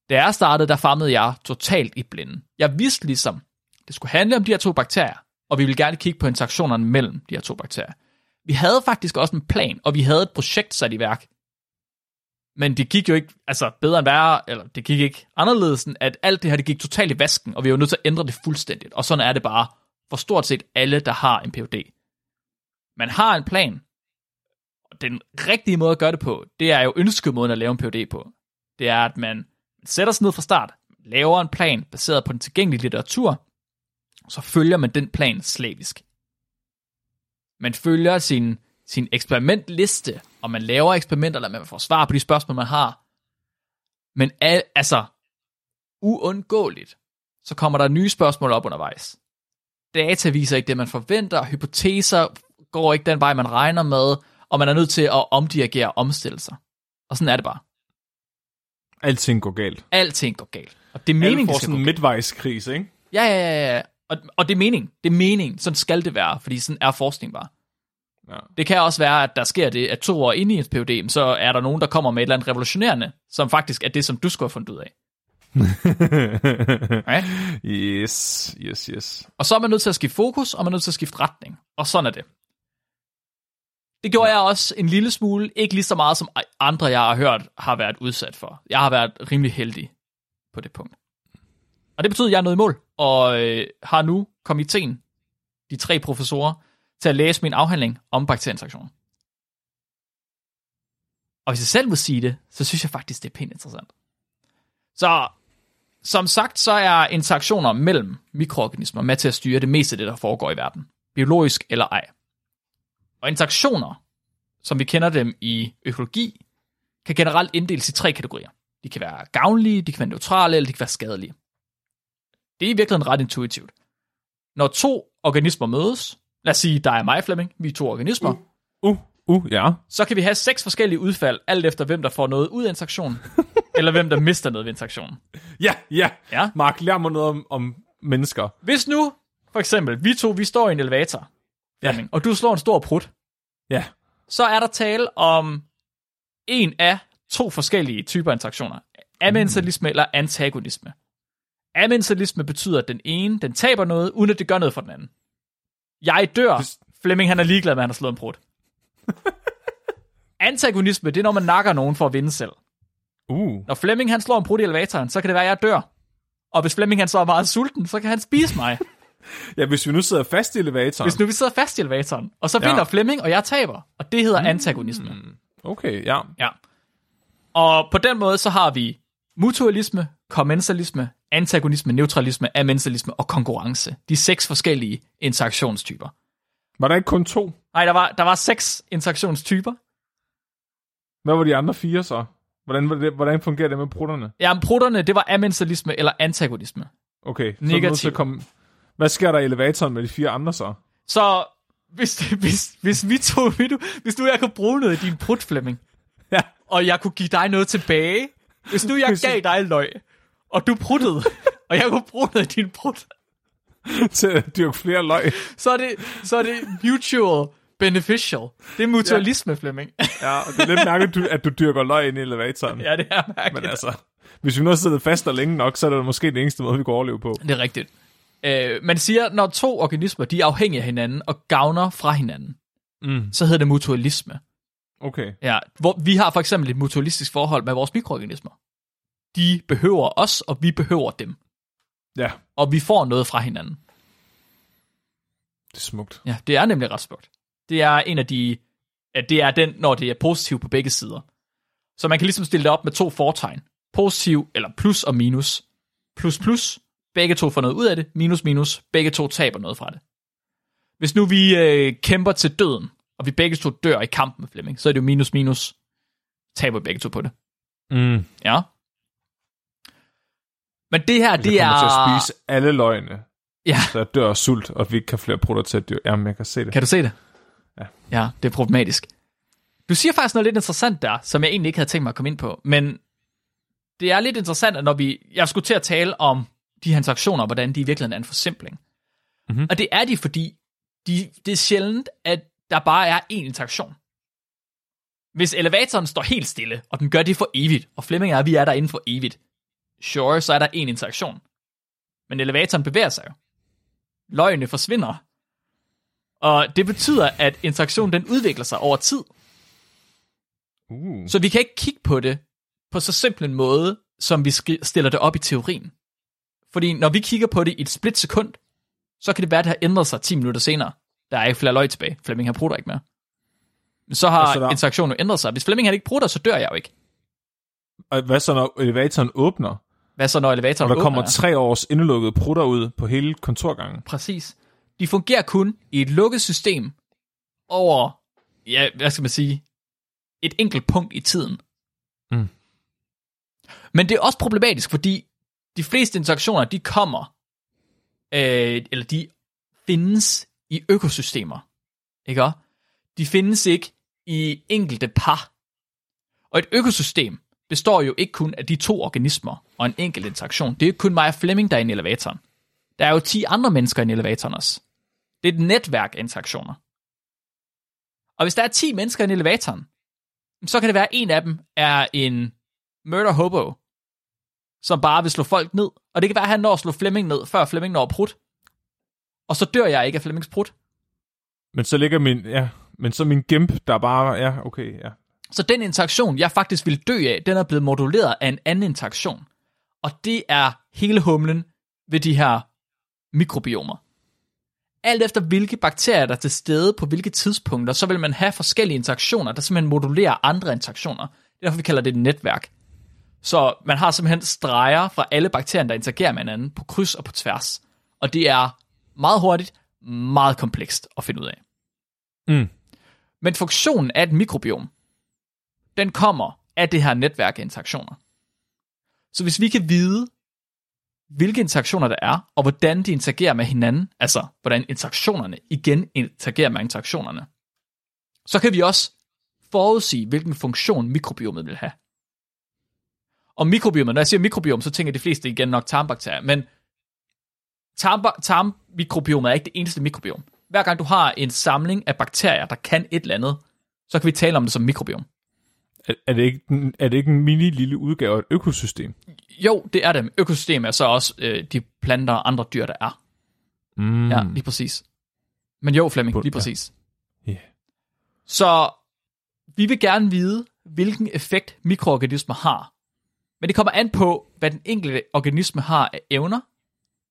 Da jeg startede, der famlede jeg totalt i blinden. Jeg vidste ligesom, det skulle handle om de her to bakterier, og vi ville gerne kigge på interaktionerne mellem de her to bakterier. Vi havde faktisk også en plan, og vi havde et projekt sat i værk. Men det gik jo ikke altså bedre end værre, eller det gik ikke anderledes, end at alt det her, det gik totalt i vasken, og vi var nødt til at ændre det fuldstændigt. Og sådan er det bare for stort set alle, der har en PhD. Man har en plan, og den rigtige måde at gøre det på, det er jo ønskemåden at lave en PhD på. Det er, at man sætter sig ned fra start, laver en plan baseret på den tilgængelige litteratur, så følger man den plan slavisk. Man følger sin, sin eksperimentliste, og man laver eksperimenter, eller man får svar på de spørgsmål, man har. Men al, altså, uundgåeligt, så kommer der nye spørgsmål op undervejs. Data viser ikke det, man forventer, hypoteser går ikke den vej, man regner med, og man er nødt til at omdirigere og omstille sig. Og sådan er det bare. Alting går galt. Alting går galt. Og det er meningen, det skal sådan en midtvejskrise, ikke? Ja, ja, ja, ja. Og, og det er meningen. Det er meningen. Sådan skal det være, fordi sådan er forskning bare. Ja. Det kan også være, at der sker det, at to år inde i en PhD, så er der nogen, der kommer med et eller andet revolutionerende, som faktisk er det, som du skulle have fundet ud af. (laughs) Ja? yes, yes, yes. Og så er man nødt til at skifte fokus, og man er nødt til at skifte retning. Og sådan er det. Det gjorde jeg også en lille smule, ikke lige så meget som andre, jeg har hørt, har været udsat for. Jeg har været rimelig heldig på det punkt. Og det betyder, at jeg er nået i mål, og øh, har nu komiteen, de tre professorer, til at læse min afhandling om bakterieinteraktioner. Og hvis jeg selv må sige det, så synes jeg faktisk, det er pænt interessant. Så som sagt, så er interaktioner mellem mikroorganismer med til at styre det meste af det, der foregår i verden. Biologisk eller ej. Og interaktioner, som vi kender dem i økologi, kan generelt inddeles i tre kategorier. De kan være gavnlige, de kan være neutrale, eller de kan være skadelige. Det er i virkeligheden ret intuitivt. Når to organismer mødes, lad os sige dig og mig, Flemming, vi er to organismer, Uh, Uh, ja. så kan vi have seks forskellige udfald, alt efter hvem der får noget ud af interaktion, (laughs) eller hvem der mister noget ved interaktion. Ja, ja. Ja. Mark, lær mig noget om, om mennesker. Hvis nu, for eksempel, vi to, vi står i en elevator, Flemming, og du slår en stor prut, Ja. så er der tale om en af to forskellige typer interaktioner. Amensalisme eller antagonisme. Amensalisme betyder, at den ene, den taber noget, uden at det gør noget for den anden. Jeg dør. Hvis- Flemming, han er ligeglad med, at han har slået en prut. (laughs) Antagonisme, det er når man nakker nogen for at vinde selv. Uh. Når Flemming han slår en prut i elevatoren, så kan det være, at jeg dør. Og hvis Flemming han så er meget sulten, så kan han spise mig. (laughs) Ja, hvis vi nu sidder fast i elevatoren. Hvis nu vi sidder fast i elevatoren, og så Ja. vinder Flemming, og jeg taber. Og det hedder antagonisme. Okay, ja. Ja. Og på den måde, så har vi mutualisme, kommensalisme, antagonisme, neutralisme, amensalisme og konkurrence. De seks forskellige interaktionstyper. Var der ikke kun to? Nej, der var, der var seks interaktionstyper. Hvad var de andre fire så? Hvordan, var det, hvordan fungerer det med prutterne? Ja, prutterne, det var amensalisme eller antagonisme. Okay, så Negativ. komme... Hvad sker der i elevatoren med de fire andre så? Så hvis, hvis, hvis vi to, hvis du, hvis du og jeg kunne bruge noget i din prut, Flemming, Ja. og jeg kunne give dig noget tilbage, hvis nu jeg gav dig løg, og du pruttede, og jeg kunne i din prut, til at dyrke flere løg. så er det, så er det mutual beneficial. Det er mutualisme, ja. Flemming. Ja, og det er lidt mærkeligt, du- at du dyrker løg ind i elevatoren. ja, det er mærkeligt. Men altså, hvis vi nu har siddet fast der længe nok, så er det måske den eneste måde, vi kan overleve på. Det er rigtigt. Øh, man siger, når to organismer de er afhængige af hinanden og gavner fra hinanden, Mm. så hedder det mutualisme. Okay. Ja, hvor vi har for eksempel et mutualistisk forhold med vores mikroorganismer. De behøver os, og vi behøver dem. Ja, Og vi får noget fra hinanden. det er smukt. Ja, det er nemlig ret smukt. Det er en af de... at Det er den, når det er positivt på begge sider. Så man kan ligesom stille det op med to fortegn. Positiv eller plus og minus. Plus plus, begge to får noget ud af det. Minus minus, begge to taber noget fra det. Hvis nu vi øh, kæmper til døden, og vi begge to dør i kampen med Flemming, så er det jo minus minus. Taber begge to på det. Mm. Ja. Men det her, Det er... til at spise alle løgene, Ja, så jeg dør af sult, og vi ikke kan flere prutter til at dyrke. Jamen, jeg kan se det. kan du se det? Ja. Ja, det er problematisk. Du siger faktisk noget lidt interessant der, som jeg egentlig ikke havde tænkt mig at komme ind på, men det er lidt interessant, at når vi... Jeg skulle til at tale om de her interaktioner, hvordan de i virkeligheden er en forsimpling. Mhm. Og det er de, fordi de, det er sjældent, at der bare er én interaktion. Hvis elevatoren står helt stille, og den gør det for evigt, og Flemming jeg, vi er derinde for evigt, sure, så er der én interaktion. Men elevatoren bevæger sig jo. Løgene forsvinder. Og det betyder, at interaktionen den udvikler sig over tid. Uh. Så vi kan ikke kigge på det på så simpel en måde, som vi stiller det op i teorien. Fordi når vi kigger på det i et split sekund, så kan det være, at det har ændret sig 10 minutter senere. Der er ikke flere løg tilbage. Flemming har prutter ikke mere. Men så har der- interaktionen jo ændret sig. Hvis Flemming han ikke prutter, så dør jeg jo ikke. Og hvad så, når elevatoren åbner, Hvad så, når og elevatoren der åbner? kommer tre års indelukkede prutter ud på hele kontorgangen? Præcis. De fungerer kun i et lukket system over, ja, hvad skal man sige, et enkelt punkt i tiden. Mm. Men det er også problematisk, fordi de fleste interaktioner, de kommer, øh, eller de findes i økosystemer. Ikke? De findes ikke i enkelte par. Og et økosystem består jo ikke kun af de to organismer og en enkelt interaktion. Det er jo ikke kun mig og Flemming, der er i elevatoren. Der er jo 10 andre mennesker i elevatoren også. Det er et netværk af interaktioner. Og hvis der er 10 mennesker i elevatoren, så kan det være, at en af dem er en murder hobo, som bare vil slå folk ned. Og det kan være, at han når at slå Flemming ned, før Flemming når at prut. Og så dør jeg ikke af Flemmings prut. Men så ligger min, ja, men så min gimp, der bare, ja, okay, ja. Så den interaktion, jeg faktisk ville dø af, den er blevet moduleret af en anden interaktion. Og det er hele humlen ved de her mikrobiomer. Alt efter hvilke bakterier der er til stede på hvilke tidspunkter, så vil man have forskellige interaktioner, der simpelthen modulerer andre interaktioner. Det er derfor, vi kalder det et netværk. Så man har simpelthen streger fra alle bakterier, der interagerer med hinanden på kryds og på tværs. Og det er meget hurtigt, meget komplekst at finde ud af. Mm. Men funktionen af et mikrobiom, den kommer af det her netværk af interaktioner. Så hvis vi kan vide, hvilke interaktioner der er, og hvordan de interagerer med hinanden, altså hvordan interaktionerne igen interagerer med interaktionerne, så kan vi også forudsige, hvilken funktion mikrobiomet vil have. Og mikrobiomet, når jeg siger mikrobiom, så tænker de fleste igen nok tarmbakterier, men tarm- tarmmikrobiomet er ikke det eneste mikrobiom. Hver gang du har en samling af bakterier, der kan et eller andet, så kan vi tale om det som mikrobiom. Er, er, det ikke, er det ikke en mini lille udgave af et økosystem? Jo, det er det. Økosystemet er så også øh, de planter og andre dyr, der er. Mm. Ja, lige præcis. Men jo, Flemming, lige præcis. Ja. Så vi vil gerne vide, hvilken effekt mikroorganismer har. Men det kommer an på, hvad den enkelte organisme har af evner,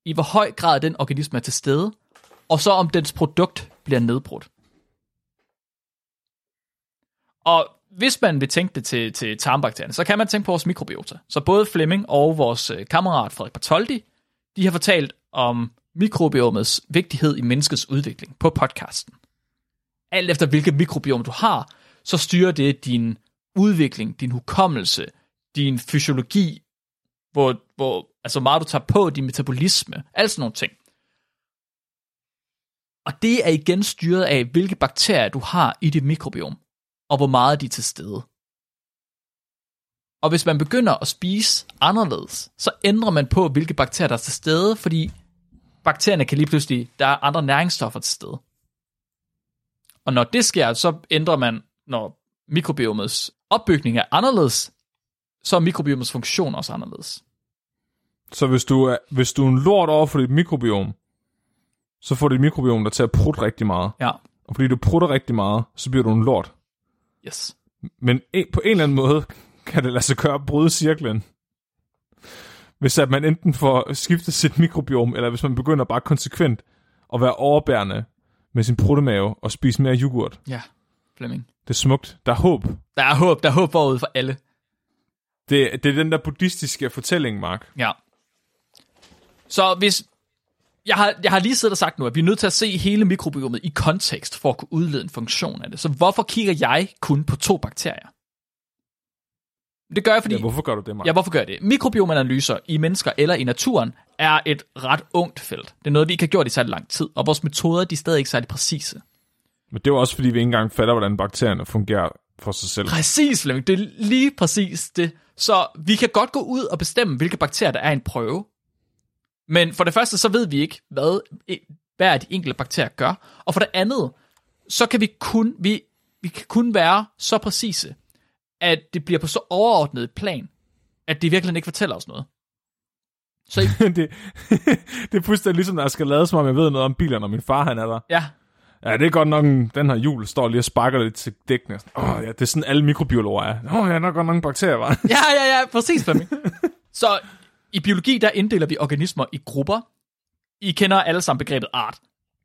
i hvor høj grad den organisme er til stede, og så om dens produkt bliver nedbrudt. Og hvis man vil tænke det til, til tarmbakterierne, så kan man tænke på vores mikrobiota. Så både Flemming og vores øh, kammerat Frederik Bartoldi, de har fortalt om mikrobiomets vigtighed i menneskets udvikling på podcasten. Alt efter hvilket mikrobiom du har, så styrer det din udvikling, din hukommelse, din fysiologi, hvor, hvor altså meget du tager på, din metabolisme, alt sådan nogle ting. Og det er igen styret af, hvilke bakterier du har i dit mikrobiom, og hvor meget de er til stede. Og hvis man begynder at spise anderledes, så ændrer man på, hvilke bakterier der er til stede, fordi bakterierne kan lige pludselig, der er andre næringsstoffer til stede. Og når det sker, så ændrer man, når mikrobiomets opbygning er anderledes, så er mikrobiomets funktion også anderledes. Så hvis du, er, hvis du er en lort over for dit mikrobiom, så får dit mikrobiom dig til at prutte rigtig meget. Ja, Og fordi du prutter rigtig meget, så bliver du en lort. Yes. Men en, på en eller anden måde kan det lade sig gøre at bryde cirklen. Hvis at man enten får skiftet sit mikrobiom, eller hvis man begynder bare konsekvent at være overbærende med sin pruttemave og spise mere yoghurt. Ja, Flemming. Det er smukt. Der er håb. Der er håb, der er håb forud for alle. Det, det er den der buddhistiske fortælling, Mark. Ja. Så hvis... Jeg har, jeg har lige siddet og sagt nu, at vi er nødt til at se hele mikrobiomet i kontekst, for at kunne udlede en funktion af det. Så hvorfor kigger jeg kun på to bakterier? Det gør jeg, fordi... Ja, hvorfor gør du det, Mark? Ja, hvorfor gør jeg det? Mikrobiomanalyser i mennesker eller i naturen er et ret ungt felt. Det er noget, vi ikke har gjort i særlig lang tid, og vores metoder de er stadig ikke særlig præcise. Men det er jo også, fordi vi ikke engang fatter, hvordan bakterierne fungerer for sig selv. Præcis, Flemming. Det er lige præcis det. Så vi kan godt gå ud og bestemme, hvilke bakterier der er i en prøve. Men for det første, så ved vi ikke, hvad hver af de enkelte bakterier gør. Og for det andet, så kan vi kun, vi, vi kan kun være så præcise, at det bliver på så overordnet et plan, at det virkelig ikke fortæller os noget. Så i, (laughs) det, (laughs) det er fuldstændig ligesom, når jeg skal lade som om, jeg ved noget om biler, når min far han er der. ja, Ja, det er godt nok, en- den her hjul står lige og sparker lidt til dækkene. Åh, ja, det er sådan, alle mikrobiologer er. Åh, ja, der er godt nok en bakterie, var. Ja, ja, ja, præcis, Flemming. (laughs) Så i biologi, der inddeler vi organismer i grupper. I kender alle sammen begrebet art.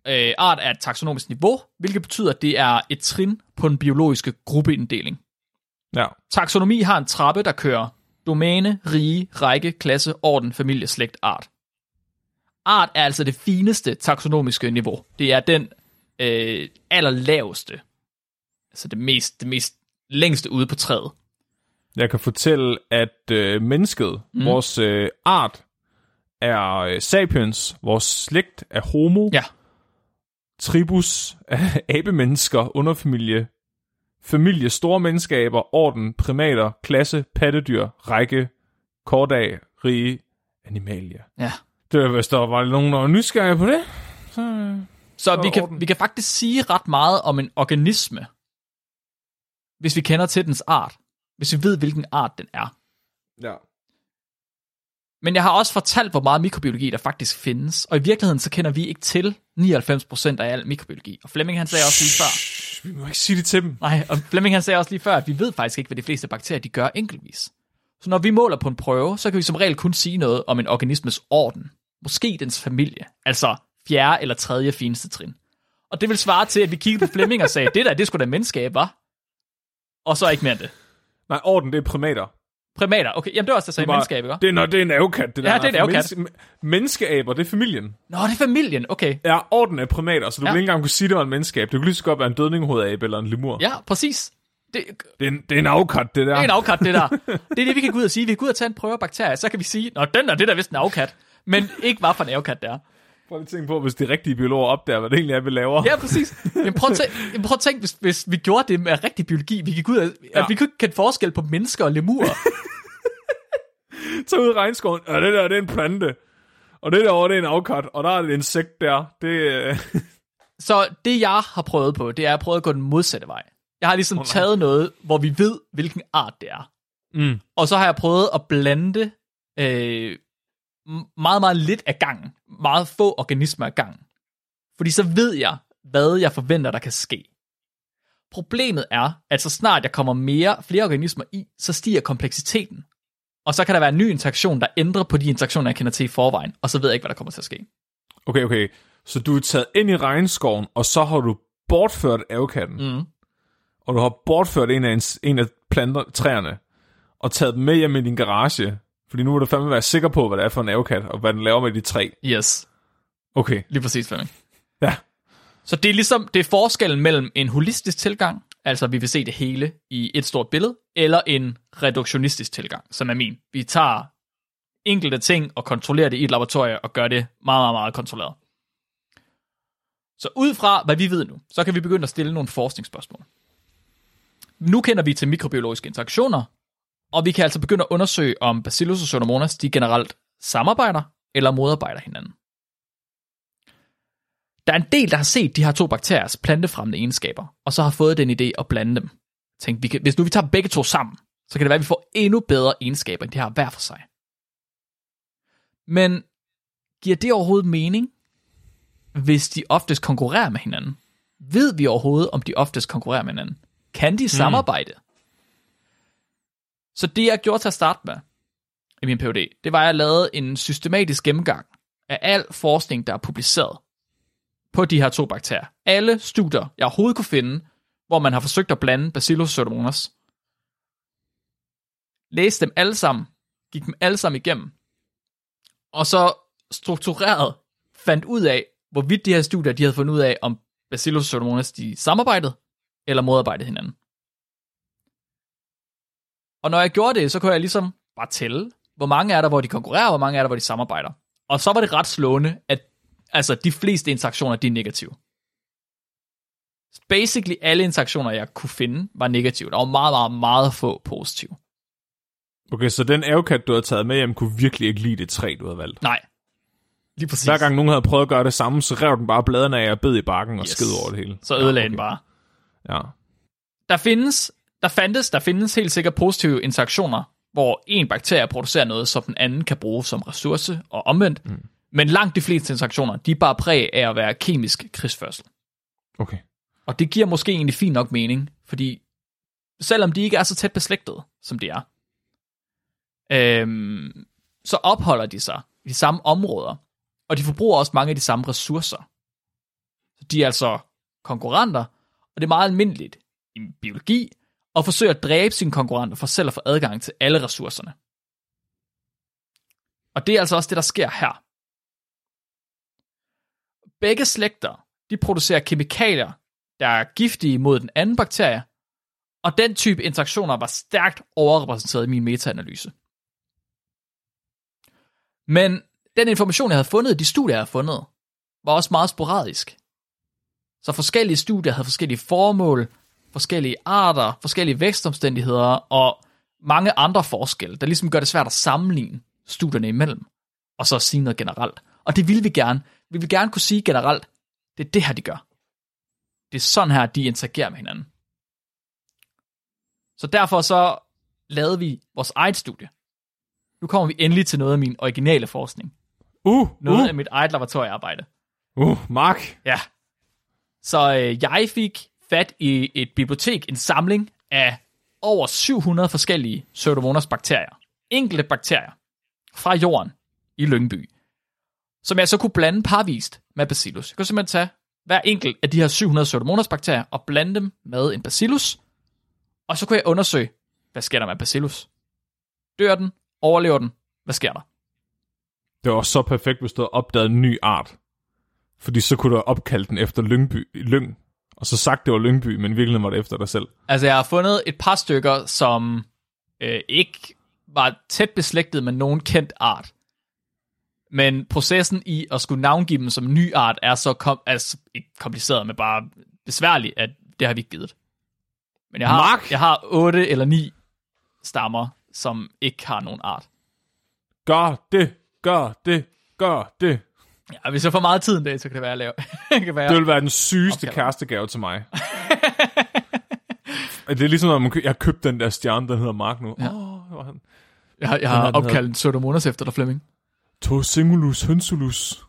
Øh, art er et taksonomisk niveau, hvilket betyder, at det er et trin på den biologiske gruppeinddeling. Ja, Taksonomi har en trappe, der kører domæne, rige, række, klasse, orden, familie, slægt, art. Art er altså det fineste taksonomiske niveau. Det er den øh, allerlaveste, altså det mest, det mest længste ude på træet. Jeg kan fortælle, at øh, mennesket, mm. vores øh, art, er øh, sapiens. Vores slægt er homo. Ja, Tribus er (laughs) abemennesker, underfamilie. Familie, store menneskeaber, orden, primater, klasse, pattedyr, række, kordag, rige, animalia. ja. Det var, hvis der var nogen, der var nysgerrige på det. Så, Så er vi kan, orden. vi kan faktisk sige ret meget om en organisme, hvis vi kender til dens art. Hvis vi ved, hvilken art den er. ja. Men jeg har også fortalt, hvor meget mikrobiologi der faktisk findes. Og i virkeligheden, så kender vi ikke til 99% af al mikrobiologi. Og Flemming han sagde også lige før, Vi må ikke sige det til dem. nej, og Flemming han sagde også lige før, at vi ved faktisk ikke, hvad de fleste bakterier de gør enkeltvis. Så når vi måler på en prøve, så kan vi som regel kun sige noget om en organismes orden. Måske dens familie. Altså fjerde eller tredje fineste trin. Og det vil svare til, at vi kiggede på Flemming og sagde, det der, det skulle da menneskab, var. Og så ikke mere end det. Nej, orden, det er primater. Primater, okay, jamen det var også, der sagde menneskab, ikke? Det er, når det er en avokat, det der. Ja, det er en avokat. Menneske, menneskeaber, det er familien. Nå, det er familien, okay. Ja, orden er primater, så du Ja. ville ikke engang kunne sige, det var en menneskeab. Det kunne lige så godt være en dødninghovedabe eller en lemur. Ja, præcis. Det, Det, er en, det er en afkat, det der. Det er en afkat, det der. (laughs) Det er det, vi kan gå ud og sige. Vi kan gå ud og tage en prøve af bakterier, så kan vi sige, nå, den der, det der er vist en afkat. Men ikke hvad for en afkat det er. Prøv at tænke på, hvis de rigtige biologer opdager, hvad det egentlig er, vi laver. Ja, præcis. Men prøv at tænke, prøv at tænke hvis, hvis vi gjorde det med rigtig biologi. Vi gik ud af, ja. Ja. at vi kunne ikke kende forskel på mennesker og lemurer. (laughs) Så ud i regnskoven, og det der, det er en plante. Og det derovre, det er en afkat, og der er et insekt der. Det, øh, (laughs) Så det, jeg har prøvet på, det er at prøve at gå den modsatte vej. Jeg har ligesom oh, nej. taget noget, hvor vi ved, hvilken art det er. mm. Og så har jeg prøvet at blande øh, m- meget, meget lidt af gangen. Meget få organismer af gangen. Fordi så ved jeg, hvad jeg forventer, der kan ske. Problemet er, at så snart jeg kommer mere, flere organismer i, så stiger kompleksiteten. Og så kan der være en ny interaktion, der ændrer på de interaktioner, jeg kender til i forvejen. Og så ved jeg ikke, hvad der kommer til at ske. Okay, okay. Så du er taget ind i regnskoven, og så har du bortført avkatten. Mm. Og du har bortført en af, en, en af planter, træerne, og taget dem med hjem i din garage. Fordi nu må du fandme være sikker på, hvad det er for en avkat, og hvad den laver med de træ. Yes, Okay, lige præcis, Flemming. ja. Så det er ligesom, det er forskellen mellem en holistisk tilgang, altså vi vil se det hele i et stort billede, eller en reduktionistisk tilgang, som er min. Vi tager enkelte ting og kontrollerer det i et laboratorium og gør det meget, meget, meget kontrolleret. Så ud fra, hvad vi ved nu, så kan vi begynde at stille nogle forskningsspørgsmål. Nu kender vi til mikrobiologiske interaktioner, og vi kan altså begynde at undersøge, om Bacillus og Pseudomonas de generelt samarbejder eller modarbejder hinanden. Der er en del, der har set de her to bakteriers plantefremmende egenskaber, og så har fået den idé at blande dem. Tænk, vi kan, hvis nu vi tager begge to sammen, så kan det være, at vi får endnu bedre egenskaber, end de har hver for sig. Men giver det overhovedet mening, hvis de oftest konkurrerer med hinanden? Ved vi overhovedet, om de oftest konkurrerer med hinanden? Kan de samarbejde? Mm. Så det, jeg gjorde til at starte med i min PhD, det var, at jeg lavede en systematisk gennemgang af al forskning, der er publiceret på de her to bakterier. Alle studier, jeg overhovedet kunne finde, hvor man har forsøgt at blande Bacillus pseudomonas. Læste dem alle sammen, gik dem alle sammen igennem, og så struktureret fandt ud af, hvorvidt de her studier, de havde fundet ud af, om Bacillus pseudomonas, de samarbejdede eller modarbejdede hinanden. Og når jeg gjorde det, så kunne jeg ligesom bare tælle, hvor mange er der, hvor de konkurrerer, og hvor mange er der, hvor de samarbejder. Og så var det ret slående, at altså, de fleste interaktioner, de er negative. Basically alle interaktioner, jeg kunne finde, var negative. Der var meget, meget, meget få positive. Okay, så den avkat, du har taget med hjem, kunne virkelig ikke lide det træ, du havde valgt. Nej. Lige præcis. Hver gang nogen havde prøvet at gøre det samme, så rev den bare bladene af og bed i bakken og Yes. sked over det hele. Så ødelagde ja, den bare. Ja. Der findes, der fandtes, der findes helt sikkert positive interaktioner, hvor en bakterie producerer noget, som den anden kan bruge som ressource, og omvendt. Mm. Men langt de fleste interaktioner, de er bare præg af at være kemisk krigsførsel. Okay. Og det giver måske egentlig fint nok mening, fordi selvom de ikke er så tæt beslægtede, som de er, øhm, så opholder de sig i de samme områder, og de forbruger også mange af de samme ressourcer. Så de er altså konkurrenter, og det er meget almindeligt i biologi og forsøger at dræbe sine konkurrenter for selv at få adgang til alle ressourcerne. Og det er altså også det, der sker her. Begge slægter, de producerer kemikalier, der er giftige mod den anden bakterie, og den type interaktioner var stærkt overrepræsenteret i min metaanalyse. Men den information, jeg havde fundet, de studier, jeg havde fundet, var også meget sporadisk. Så forskellige studier havde forskellige formål, forskellige arter, forskellige vækstomstændigheder og mange andre forskelle, der ligesom gør det svært at sammenligne studierne imellem, og så sige noget generelt. Og det ville vi gerne. Vi vil gerne kunne sige generelt, det er det her, de gør. Det er sådan her, de interagerer med hinanden. Så derfor så lavede vi vores eget studie. Nu kommer vi endelig til noget af min originale forskning. Uh, Noget uh, af mit eget laboratoriearbejde. uh, Mark. Ja. Så øh, jeg fik fat i et bibliotek, en samling af over 700 forskellige Pseudomonas bakterier. Enkelte bakterier fra jorden i Lyngby, som jeg så kunne blande parvist med bacillus. Jeg kunne simpelthen tage hver enkelt af de her 700 Pseudomonas bakterier og blande dem med en bacillus, og så kunne jeg undersøge, hvad sker der med bacillus? Dør den? Overlever den? Hvad sker der? Det var så perfekt, hvis du havde opdaget en ny art. Fordi så kunne du have opkaldt den efter Lyngby, Lyng. Og så sagt, det var Lyngby, men i virkeligheden var det efter dig selv. Altså, jeg har fundet et par stykker, som øh, ikke var tæt beslægtet med nogen kendt art. Men processen i at skulle navngive dem som ny art er så kom, altså, ikke kompliceret, men bare besværlig, at det har vi ikke givet. Men jeg har, Mark! jeg har otte eller ni stammer, som ikke har nogen art. Gør det, gør det, gør det. Ja, hvis jeg får meget tid en dag, så kan det være, at jeg laver. (laughs) kan være. Det vil være den sygeste Opkalder. kærestegave til mig. (laughs) det er ligesom, når man kø- jeg har købt den der stjerne, den hedder Mark nu. Ja. oh, han. Jeg, har- jeg har opkaldt en Pseudomonas efter dig, Flemming. To singulus hønsulus.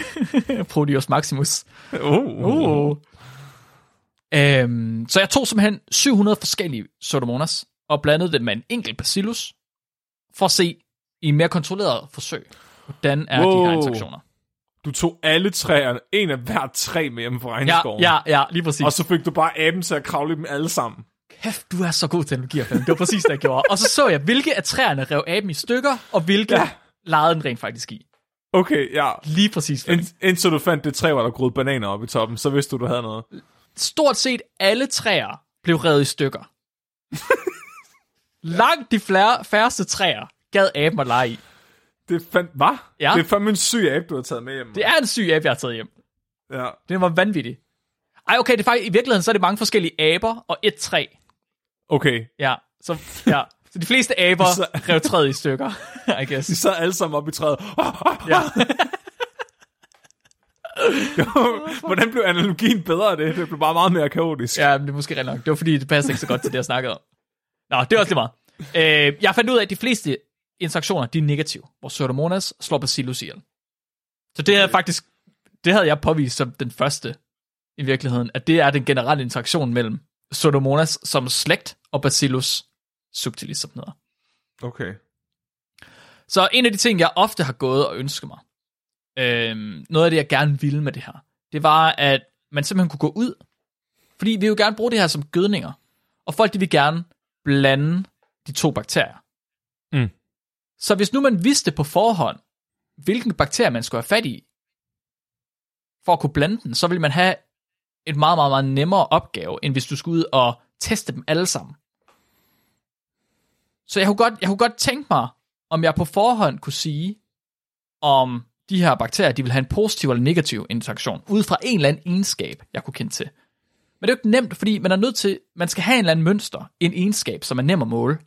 (laughs) Proteus Maximus. Oh. Uh. Øhm, så jeg tog simpelthen 700 forskellige Pseudomonas og blandede dem med en enkelt Bacillus, for at se i en mere kontrolleret forsøg, hvordan er wow. de her interaktioner. Du tog alle træerne, en af hver træ med hjemme fra Ja, regnskoven. ja, ja, lige præcis. Og så fik du bare aben til at kravle dem alle sammen. Kæft, du er så god til analogier. Det var præcis det, jeg gjorde. Og så så jeg, hvilke af træerne rev aben i stykker, og hvilke ja. Ja. legede den rent faktisk i. Okay, ja. Lige præcis. Ind, indtil du fandt det træ, hvor der groede bananer op i toppen, så vidste du, du havde noget. Stort set alle træer blev revet i stykker. (laughs) Langt de flere, færreste træer gad aben at lege i. Det fandt, hvad? Ja. Det er fandme en syg abe, du har taget med hjem. Det er en syg abe, jeg har taget hjem. Ja. Det var vanvittigt. Ej, okay, det er faktisk, i virkeligheden så er det mange forskellige aber og et træ. Okay. Ja, så, ja. så de fleste aber Så- rev træet i stykker, (laughs) I guess. De sad alle sammen oppe i træet. Ja. (laughs) Hvordan blev analogien bedre af det? Det blev bare meget mere kaotisk. ja, men det er måske rent nok. Det var fordi, det passer ikke så godt til det, jeg snakkede om. Nå, det var også lige meget. Øh, jeg fandt ud af, at de fleste interaktioner, de er negative, hvor Pseudomonas slår Bacillus ihjel. Så det er faktisk, det havde jeg påvist som den første i virkeligheden, at det er den generelle interaktion mellem Pseudomonas som slægt og Bacillus subtilis, som hedder. Okay. Så en af de ting, jeg ofte har gået og ønsket mig, øhm, noget af det, jeg gerne ville med det her, det var, at man simpelthen kunne gå ud, fordi vi vil jo gerne bruge det her som gødninger, og folk de vil gerne blande de to bakterier. Mm. Så hvis nu man vidste på forhånd, hvilken bakterie man skulle have fat i, for at kunne blande den, så ville man have et meget, meget, meget nemmere opgave, end hvis du skulle ud og teste dem alle sammen. Så jeg kunne godt, jeg kunne godt tænke mig, om jeg på forhånd kunne sige, om de her bakterier, de vil have en positiv eller negativ interaktion, ud fra en eller anden egenskab, jeg kunne kende til. Men det er jo ikke nemt, fordi man er nødt til, man skal have en eller anden mønster, en egenskab, som er nem at måle.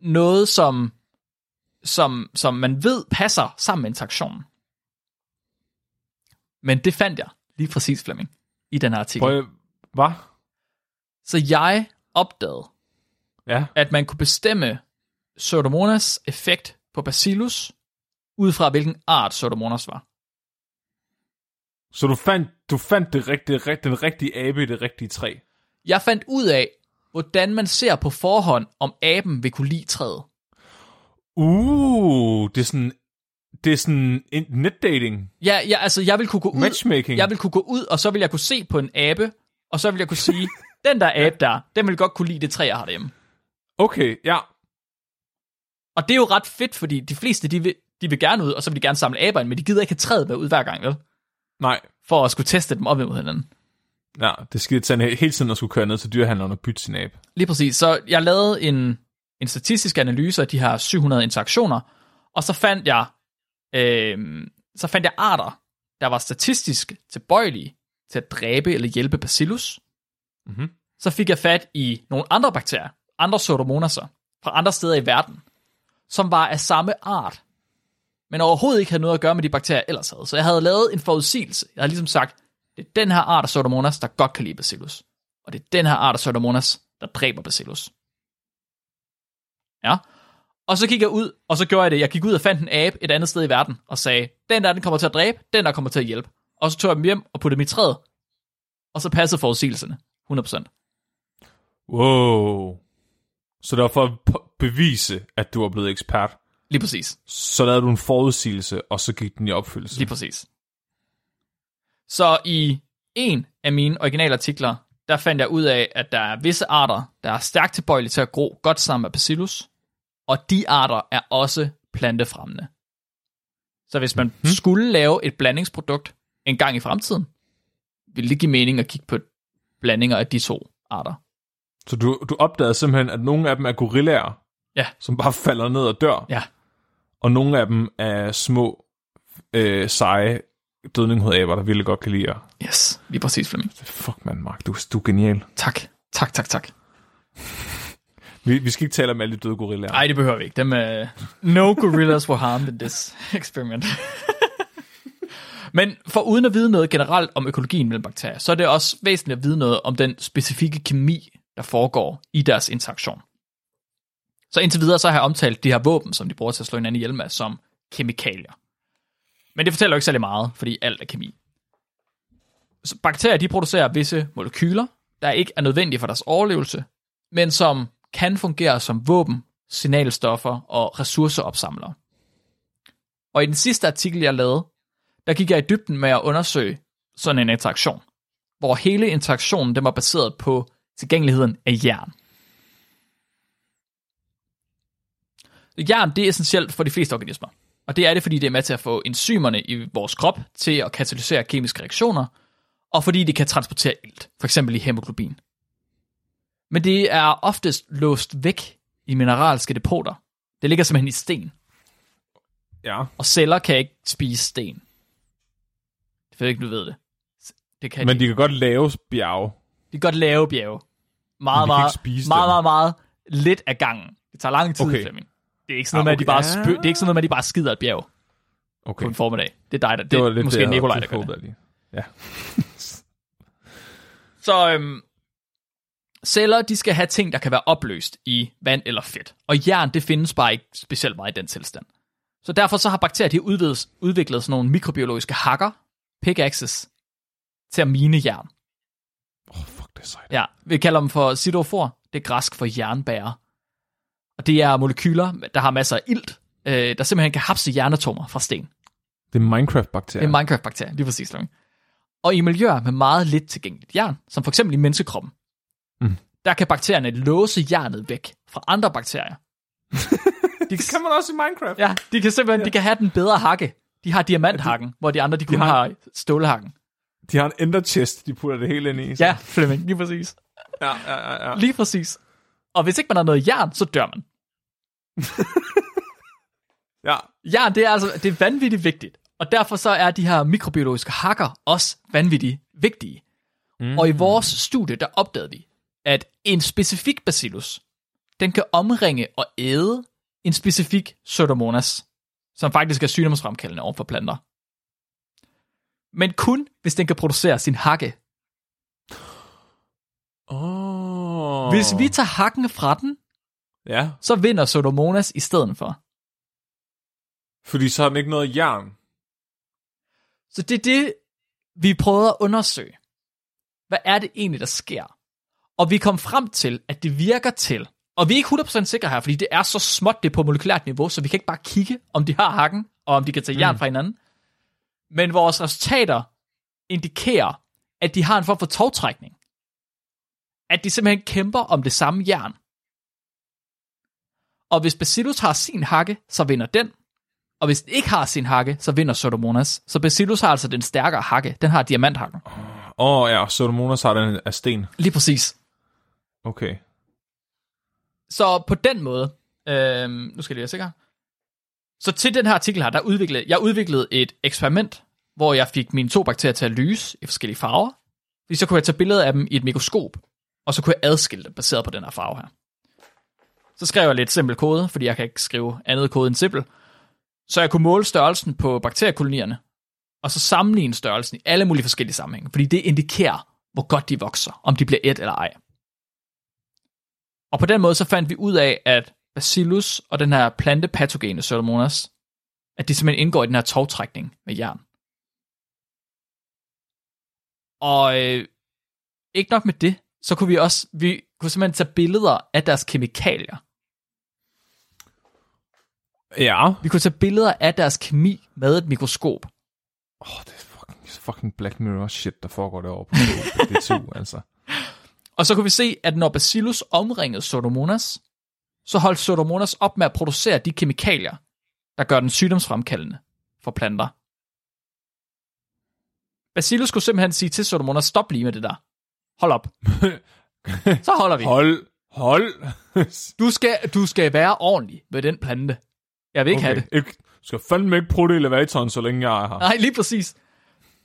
Noget, som, som, som man ved passer sammen med interaktionen. Men det fandt jeg lige præcis, Flemming, i den her artikel. Prøv, hvad? Så jeg opdagede, Ja. at man kunne bestemme Pseudomonas effekt på Bacillus, ud fra hvilken art Pseudomonas var. Så du fandt, du fandt det rigtige, rigt- den rigtige abe i det rigtige træ. Jeg fandt ud af, hvordan man ser på forhånd, om aben vil kunne lide træet. Uh, det er sådan, det er sådan netdating. Ja, ja, altså jeg vil kunne gå ud, Matchmaking. jeg vil kunne gå ud, og så vil jeg kunne se på en abe, og så vil jeg kunne sige, (laughs) den der abe der, den vil godt kunne lide det træ, jeg har derhjemme. Okay, ja. Og det er jo ret fedt, fordi de fleste, de vil, de vil gerne ud, og så vil de gerne samle aber ind, men de gider ikke have træet med ud hver gang, vel? Nej. For at skulle teste dem op imod hinanden. Ja, det skal tage hele tiden at skulle køre ned til dyrehandleren og bytte sin abe. Lige præcis. Så jeg lavede en, en statistisk analyse af de her 700 interaktioner, og så fandt jeg, øh, så fandt jeg arter, der var statistisk tilbøjelige til at dræbe eller hjælpe bacillus. Mhm. Så fik jeg fat i nogle andre bakterier, andre pseudomonaser, fra andre steder i verden, som var af samme art, men overhovedet ikke havde noget at gøre med de bakterier, jeg ellers havde. Så jeg havde lavet en forudsigelse. Jeg havde ligesom sagt, det er den her art af pseudomonas, der godt kan lide bacillus. Og det er den her art af pseudomonas, der dræber bacillus. Ja. Og så gik jeg ud, og så gjorde jeg det. Jeg gik ud og fandt en abe et andet sted i verden, og sagde, den der, den kommer til at dræbe, den der kommer til at hjælpe. Og så tog jeg dem hjem og puttede dem i træet. Og så passede forudsigelserne. 100%. Wow. Så det var for at bevise, at du var blevet ekspert. Lige præcis. Så lavede du en forudsigelse, og så gik den i opfyldelse. Lige præcis. Så i en af mine originale artikler, der fandt jeg ud af, at der er visse arter, der er stærkt tilbøjelige til at gro godt sammen med bacillus, og de arter er også plantefremmende. Så hvis man hmm. skulle lave et blandingsprodukt en gang i fremtiden, ville det give mening at kigge på blandinger af de to arter. Så du, du opdagede simpelthen, at nogle af dem er gorillaer, Ja. som bare falder ned og dør, Ja, og nogle af dem er små øh, seje dødninghedæber, der virkelig godt kan lide jer. Yes, lige præcis, Flemming. Fuck, man, Mark, du, du er genial. Tak. Tak, tak, tak. Vi, vi skal ikke tale om alle de døde gorillaer. Nej, det behøver vi ikke. Dem, uh, no gorillas were harmed in this experiment. (laughs) Men for uden at vide noget generelt om økologien mellem bakterier, så er det også væsentligt at vide noget om den specifikke kemi, der foregår i deres interaktion. Så indtil videre så har jeg omtalt de her våben, som de bruger til at slå hinanden ihjel med, som kemikalier. Men det fortæller jo ikke særlig meget, fordi alt er kemi. Så bakterier de producerer visse molekyler, der ikke er nødvendige for deres overlevelse, men som kan fungere som våben, signalstoffer og ressourceopsamlere. Og i den sidste artikel, jeg lavede, der gik jeg i dybden med at undersøge sådan en interaktion, hvor hele interaktionen den var baseret på tilgængeligheden af jern. Jern det er essentielt for de fleste organismer, og det er det, fordi det er med til at få enzymerne i vores krop til at katalysere kemiske reaktioner, og fordi det kan transportere ilt, f.eks. i hemoglobin. Men det er oftest låst væk i mineralske depoter. Det ligger simpelthen i sten, Ja. og celler kan ikke spise sten. Det ved ikke, du ved det. Det kan Men de. de kan godt lave bjerge. de kan godt lave bjerge. Meget, meget, meget, dem. meget, meget lidt af gangen. Det tager lang tid, Okay. Flemming. Det er ikke sådan Ah, noget med, at de bare, spø- det er ikke sådan noget med, at de bare skider et bjerg Okay. på en formiddag. Det er dig, der, det, Det var det lidt måske det, Nikolaj, der gør det. Ja. (laughs) Så øhm, celler, de skal have ting, der kan være opløst i vand eller fedt. Og jern, det findes bare ikke specielt meget i den tilstand. Så derfor så har bakterier de udviklet, udviklet sådan nogle mikrobiologiske hakker, pickaxes, til at mine jern. Åh, oh, fuck, det er sejt. Ja, vi kalder dem for sidofor. Det er græsk for jernbærer. Og det er molekyler, der har masser af ilt, øh, der simpelthen kan hapse jernatomer fra sten. Det er Minecraft-bakterier. Det er Minecraft-bakterier, lige præcis. Flemming. Og i miljøer med meget lidt tilgængeligt jern, som for eksempel i menneskekroppen, Mm. der kan bakterierne låse jernet væk fra andre bakterier. (laughs) de, det kan man også i Minecraft. ja, de kan simpelthen de kan have den bedre hakke. De har diamanthakken, hvor de andre de kun har- har stålhakken. De har en ender chest, de putter det hele ind i. så- Ja, Flemming, lige præcis. ja, ja, ja, ja. Lige præcis. Og hvis ikke man har noget jern, så dør man. (laughs) ja. Jern, det er altså det er vanvittigt vigtigt. Og derfor så er de her mikrobiologiske hakker også vanvittigt vigtige. Mm. Og i vores studie, der opdagede vi, at en specifik bacillus, den kan omringe og æde en specifik pseudomonas, som faktisk er sygdomsfremkaldende over for planter. Men kun, hvis den kan producere sin hakke. Oh. Hvis vi tager hakken fra den, Ja, så vinder pseudomonas i stedet for. fordi så har den ikke noget jern. Så det er det, vi prøvede at undersøge. Hvad er det egentlig, der sker? Og vi kom frem til, at det virker til, og vi er ikke 100% sikre her, fordi det er så småt det er på molekylært niveau, så vi kan ikke bare kigge, om de har hakken, og om de kan tage jern fra hinanden. Men vores resultater indikerer, at de har en form for togtrækning. At de simpelthen kæmper om det samme jern. Og hvis Bacillus har sin hakke, så vinder den. Og hvis den ikke har sin hakke, så vinder Pseudomonas. Så Bacillus har altså den stærkere hakke. Den har diamanthakken. Åh oh, ja, Pseudomonas har den af sten. Lige præcis. Okay. Så på den måde, øh, nu skal jeg lige være sikker. Så til den her artikel her, der udviklede, jeg udviklede et eksperiment, hvor jeg fik mine to bakterier til at lyse i forskellige farver. Fordi så kunne jeg tage billeder af dem i et mikroskop, og så kunne jeg adskille dem baseret på den her farve her. Så skrev jeg lidt simpel kode, fordi jeg kan ikke skrive andet kode end simpel. Så jeg kunne måle størrelsen på bakteriekolonierne, og så sammenligne størrelsen i alle mulige forskellige sammenhænge, fordi det indikerer, hvor godt de vokser, om de bliver et eller ej. Og på den måde så fandt vi ud af, at Bacillus og den her plantepatogene Pseudomonas, at de simpelthen indgår i den her togtrækning med jern. Og øh, ikke nok med det, så kunne vi også, vi kunne simpelthen tage billeder af deres kemikalier. Ja. Vi kunne tage billeder af deres kemi med et mikroskop. Åh, oh, det er fucking, fucking Black Mirror shit, der foregår derovre på, på DTU, altså. Og så kunne vi se, at når Bacillus omringede Pseudomonas, så holdt Pseudomonas op med at producere de kemikalier, der gør den sygdomsfremkaldende for planter. Bacillus skulle simpelthen sige til Pseudomonas, stop lige med det der. Hold op. (laughs) Så holder vi. Hold, hold. Du skal, du skal være ordentlig med den plante. Jeg vil ikke okay. have det. Ikke, du skal fandme ikke prutte i elevatoren, så længe jeg er her. Nej, lige præcis.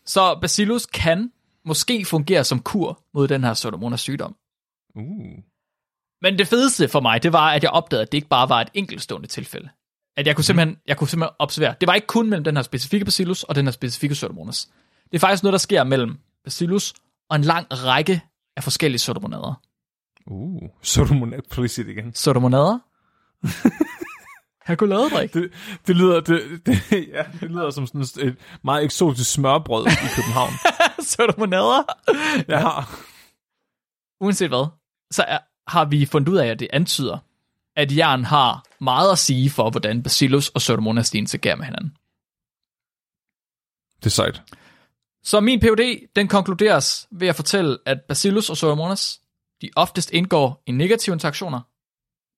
Så Bacillus kan måske fungere som kur mod den her Pseudomonas sygdom. Uh. Men det fedeste for mig, det var, at jeg opdagede, at det ikke bare var et enkeltstående tilfælde. At jeg kunne simpelthen, jeg kunne simpelthen observere, det var ikke kun mellem den her specifikke Bacillus og den her specifikke Pseudomonas. Det er faktisk noget, der sker mellem Bacillus og en lang række af forskellige Pseudomonader. Uh. Pseudomonad, please sig det igen. Pseudomonader? (laughs) Chokoladedrik. Det, det, lyder, det, det, (laughs) ja, det lyder som sådan et meget eksotisk smørbrød i (laughs) København. Pseudomonader? ja. Uanset hvad, så er, har vi fundet ud af, at det antyder, at jern har meget at sige for, hvordan Bacillus og Pseudomonas interagerer med hinanden. Det er sejt. Så min PhD, den konkluderes ved at fortælle, at Bacillus og Pseudomonas, de oftest indgår i negative interaktioner,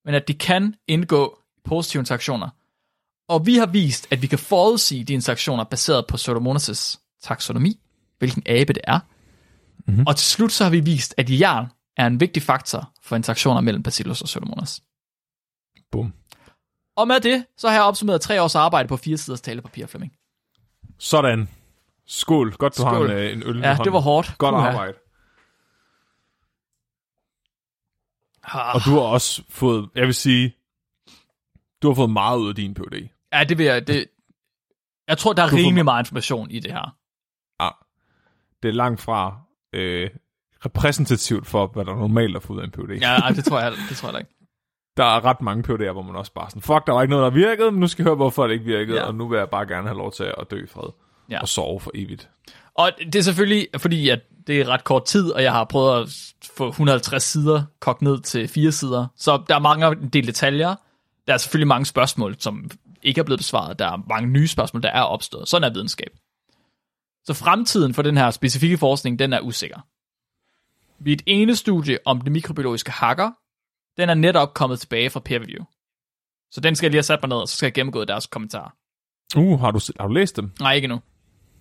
men at de kan indgå positive interaktioner. Og vi har vist, at vi kan forudsige de interaktioner baseret på Pseudomonas' taksonomi, hvilken abe det er. Mm-hmm. Og til slut så har vi vist, at jern er en vigtig faktor for interaktioner mellem Bacillus og Pseudomonas. Bum. Og med det, så har jeg opsummeret tre års arbejde på fire siders talepapir, Flemming. Sådan. Skål. Godt, du Skål. har en, øh, en øl Ja, hånden. det var hårdt. Godt Puha. arbejde. Og du har også fået, jeg vil sige, du har fået meget ud af din PhD. Ja, det vil jeg... Det, jeg tror, der er rimelig meget information i det her. Ja. Det er langt fra øh, repræsentativt for, hvad der normalt er fået ud af en PhD. Ja, ej, det tror jeg, det tror jeg ikke. Der er ret mange PhD'er, hvor man også bare sådan, fuck, der var ikke noget, der virkede, men nu skal jeg høre, hvorfor det ikke virkede, Ja. og nu vil jeg bare gerne have lov til at dø i fred. Ja. Og sove for evigt. Og det er selvfølgelig, fordi at det er ret kort tid, og jeg har prøvet at få 150 sider kogt ned til fire sider. Så der er mange en del detaljer. Der er selvfølgelig mange spørgsmål, som ikke er blevet besvaret. Der er mange nye spørgsmål, der er opstået. Sådan er videnskab. Så fremtiden for den her specifikke forskning, den er usikker. Er et ene studie om det mikrobiologiske hakker. Den er netop kommet tilbage fra peer review. Så den skal jeg lige have sat mig ned, og så skal jeg gennemgå deres kommentarer. Uh, har du, har du læst dem? Nej, ikke nu.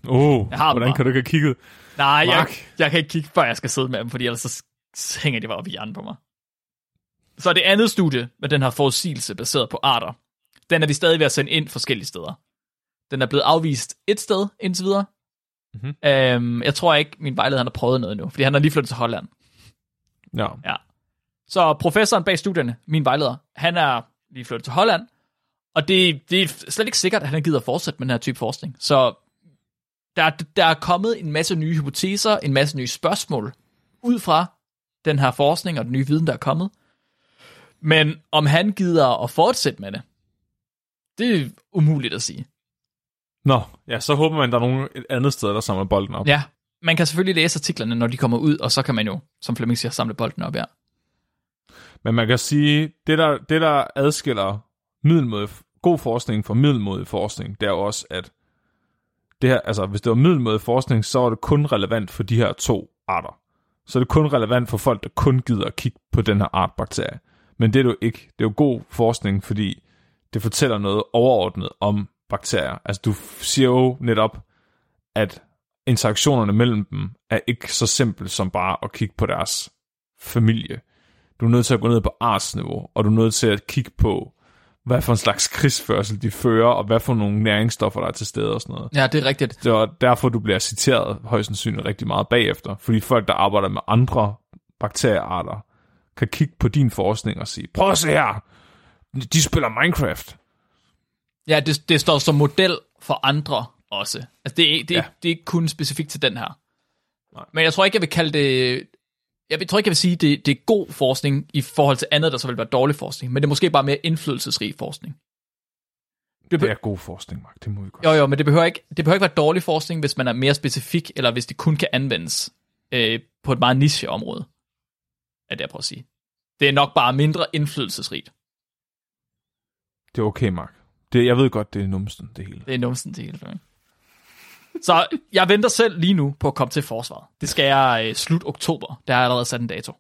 Uh, Jeg har hvordan kan du ikke have kigget? Nej, jeg, Mark. jeg kan ikke kigge, før jeg skal sidde med dem, fordi ellers så hænger de bare op i hjernen på mig. Så det andet studie med den her forudsigelse baseret på arter, den er vi stadig ved at sende ind forskellige steder. Den er blevet afvist et sted indtil videre. Mhm. Øhm, jeg tror ikke, min vejleder han har prøvet noget endnu, fordi han har lige flyttet til Holland. Ja. Så professoren bag studierne, min vejleder, han er lige flyttet til Holland, og det, det er slet ikke sikkert, at han gider at fortsætte med den her type forskning. Så der, der er kommet en masse nye hypoteser, en masse nye spørgsmål ud fra den her forskning og den nye viden, der er kommet. Men om han gider at fortsætte med det, det er umuligt at sige. Nå, ja, så håber man, der er nogen et andet sted, der samler bolden op. Ja, man kan selvfølgelig læse artiklerne, når de kommer ud, og så kan man jo, som Flemming siger, samle bolden op her. Men man kan sige, det der, det der adskiller middelmåde, god forskning fra middelmåde forskning, det er jo også, at det her, altså, hvis det var middelmåde forskning, så var det kun relevant for de her to arter. Så er det kun relevant for folk, der kun gider at kigge på den her art bakterie. Men det er jo ikke. Det er jo god forskning, fordi det fortæller noget overordnet om bakterier. Altså, du siger jo netop, at interaktionerne mellem dem er ikke så simpelt som bare at kigge på deres familie. Du er nødt til at gå ned på artsniveau, og du er nødt til at kigge på, hvad for en slags krigsførsel de fører, og hvad for nogle næringsstoffer, der er til stede og sådan noget. Ja, det er rigtigt. Det var derfor, du bliver citeret højst sandsynligt rigtig meget bagefter, fordi folk, der arbejder med andre bakteriearter, kan kigge på din forskning og sige, prøv at se her, de spiller Minecraft. Ja, det, det står som model for andre også. Altså, det er, det, Ja. det er ikke kun specifikt til den her. Nej. Men jeg tror ikke, jeg vil kalde det... Jeg tror ikke, jeg vil sige, at det, det er god forskning i forhold til andet, der så vil være dårlig forskning. Men det er måske bare mere indflydelsesrig forskning. Det, Det er god forskning, Mark. Det må vi godt. Jo, jo, men det behøver, ikke, det behøver ikke være dårlig forskning, hvis man er mere specifik, eller hvis det kun kan anvendes øh, på et meget niche-område. Er det, jeg prøver at sige. Det er nok bare mindre indflydelsesrigt. Det er okay, Mark. Det, jeg ved godt, det er numsten, det hele. Det er numsen til hele Flemming. Så jeg venter selv lige nu på at komme til forsvaret. Det skal jeg øh, slut oktober. Der har jeg allerede sat en dato.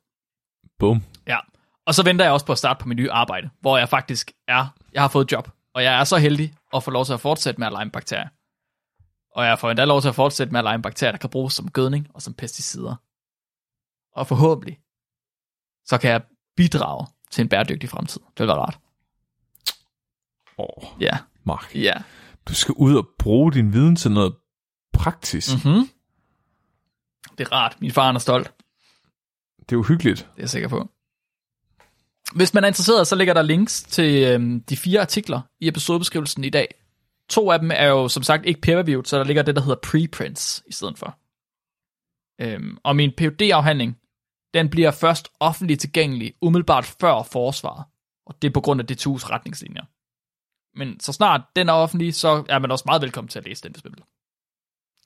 Bum. Ja. Og så venter jeg også på at starte på mit nye arbejde, hvor jeg faktisk er, jeg har fået et job, og jeg er så heldig at få lov til at fortsætte med at lege bakterier. Og jeg får endda lov til at fortsætte med at lege bakterier, der kan bruges som gødning og som pesticider. Og forhåbentlig, så kan jeg bidrage til en bæredygtig fremtid. Det vil være rart. Åh, Ja, Mark. ja. Du skal ud og bruge din viden til noget praktisk. Mm. Mm-hmm. Det er rart. Min far er stolt. Det er uhyggeligt. Det er jeg sikker på. Hvis man er interesseret, så ligger der links til øhm, de fire artikler i episodebeskrivelsen i dag. To af dem er jo som sagt ikke peer-reviewed, så der ligger det, der hedder preprints i stedet for. Øhm, og min phd afhandling den bliver først offentligt tilgængelig umiddelbart før forsvaret. Og det er på grund af DTU's retningslinjer. Men så snart den er offentlig, så er man også meget velkommen til at læse den, hvis man vil.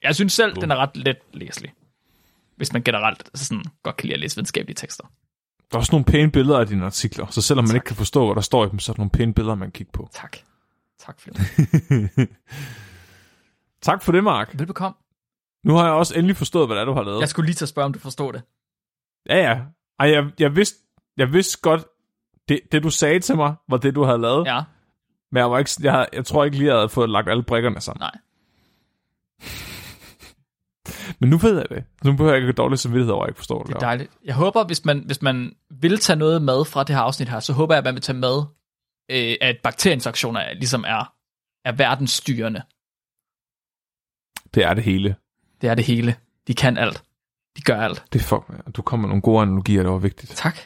Jeg synes selv, den er ret let læselig. Hvis man generelt altså sådan, godt kan lide at læse videnskabelige tekster. Der er også nogle pæne billeder af dine artikler, så selvom man ikke kan forstå, hvad der står i dem, så er der nogle pæne billeder, man kan kigge på. (laughs) Tak. Tak for det. tak for det, Mark. Velbekomme. Nu har jeg også endelig forstået, hvad det er, du har lavet. Jeg skulle lige til at spørge, om du forstår det. Ja, ja. Ej, jeg, jeg, vidste, jeg vidste godt, det, det du sagde til mig, var det, du havde lavet. Ja, Men jeg, var ikke, jeg, jeg tror ikke lige, jeg havde fået lagt alle brikkerne sammen. nej. (laughs) Men nu ved jeg det. Nu behøver jeg ikke dårlig samvittighed over, at jeg ikke forstår det. Det er dejligt. Jeg håber, hvis man, hvis man vil tage noget med fra det her afsnit her, så håber jeg, at man vil tage med, øh, at bakterieinfektioner er, ligesom er, er verdensstyrende. Det er det hele. Det er det hele. De kan alt. De gør alt. Det er fuck, du kommer med nogle gode analogier, det var vigtigt. Tak.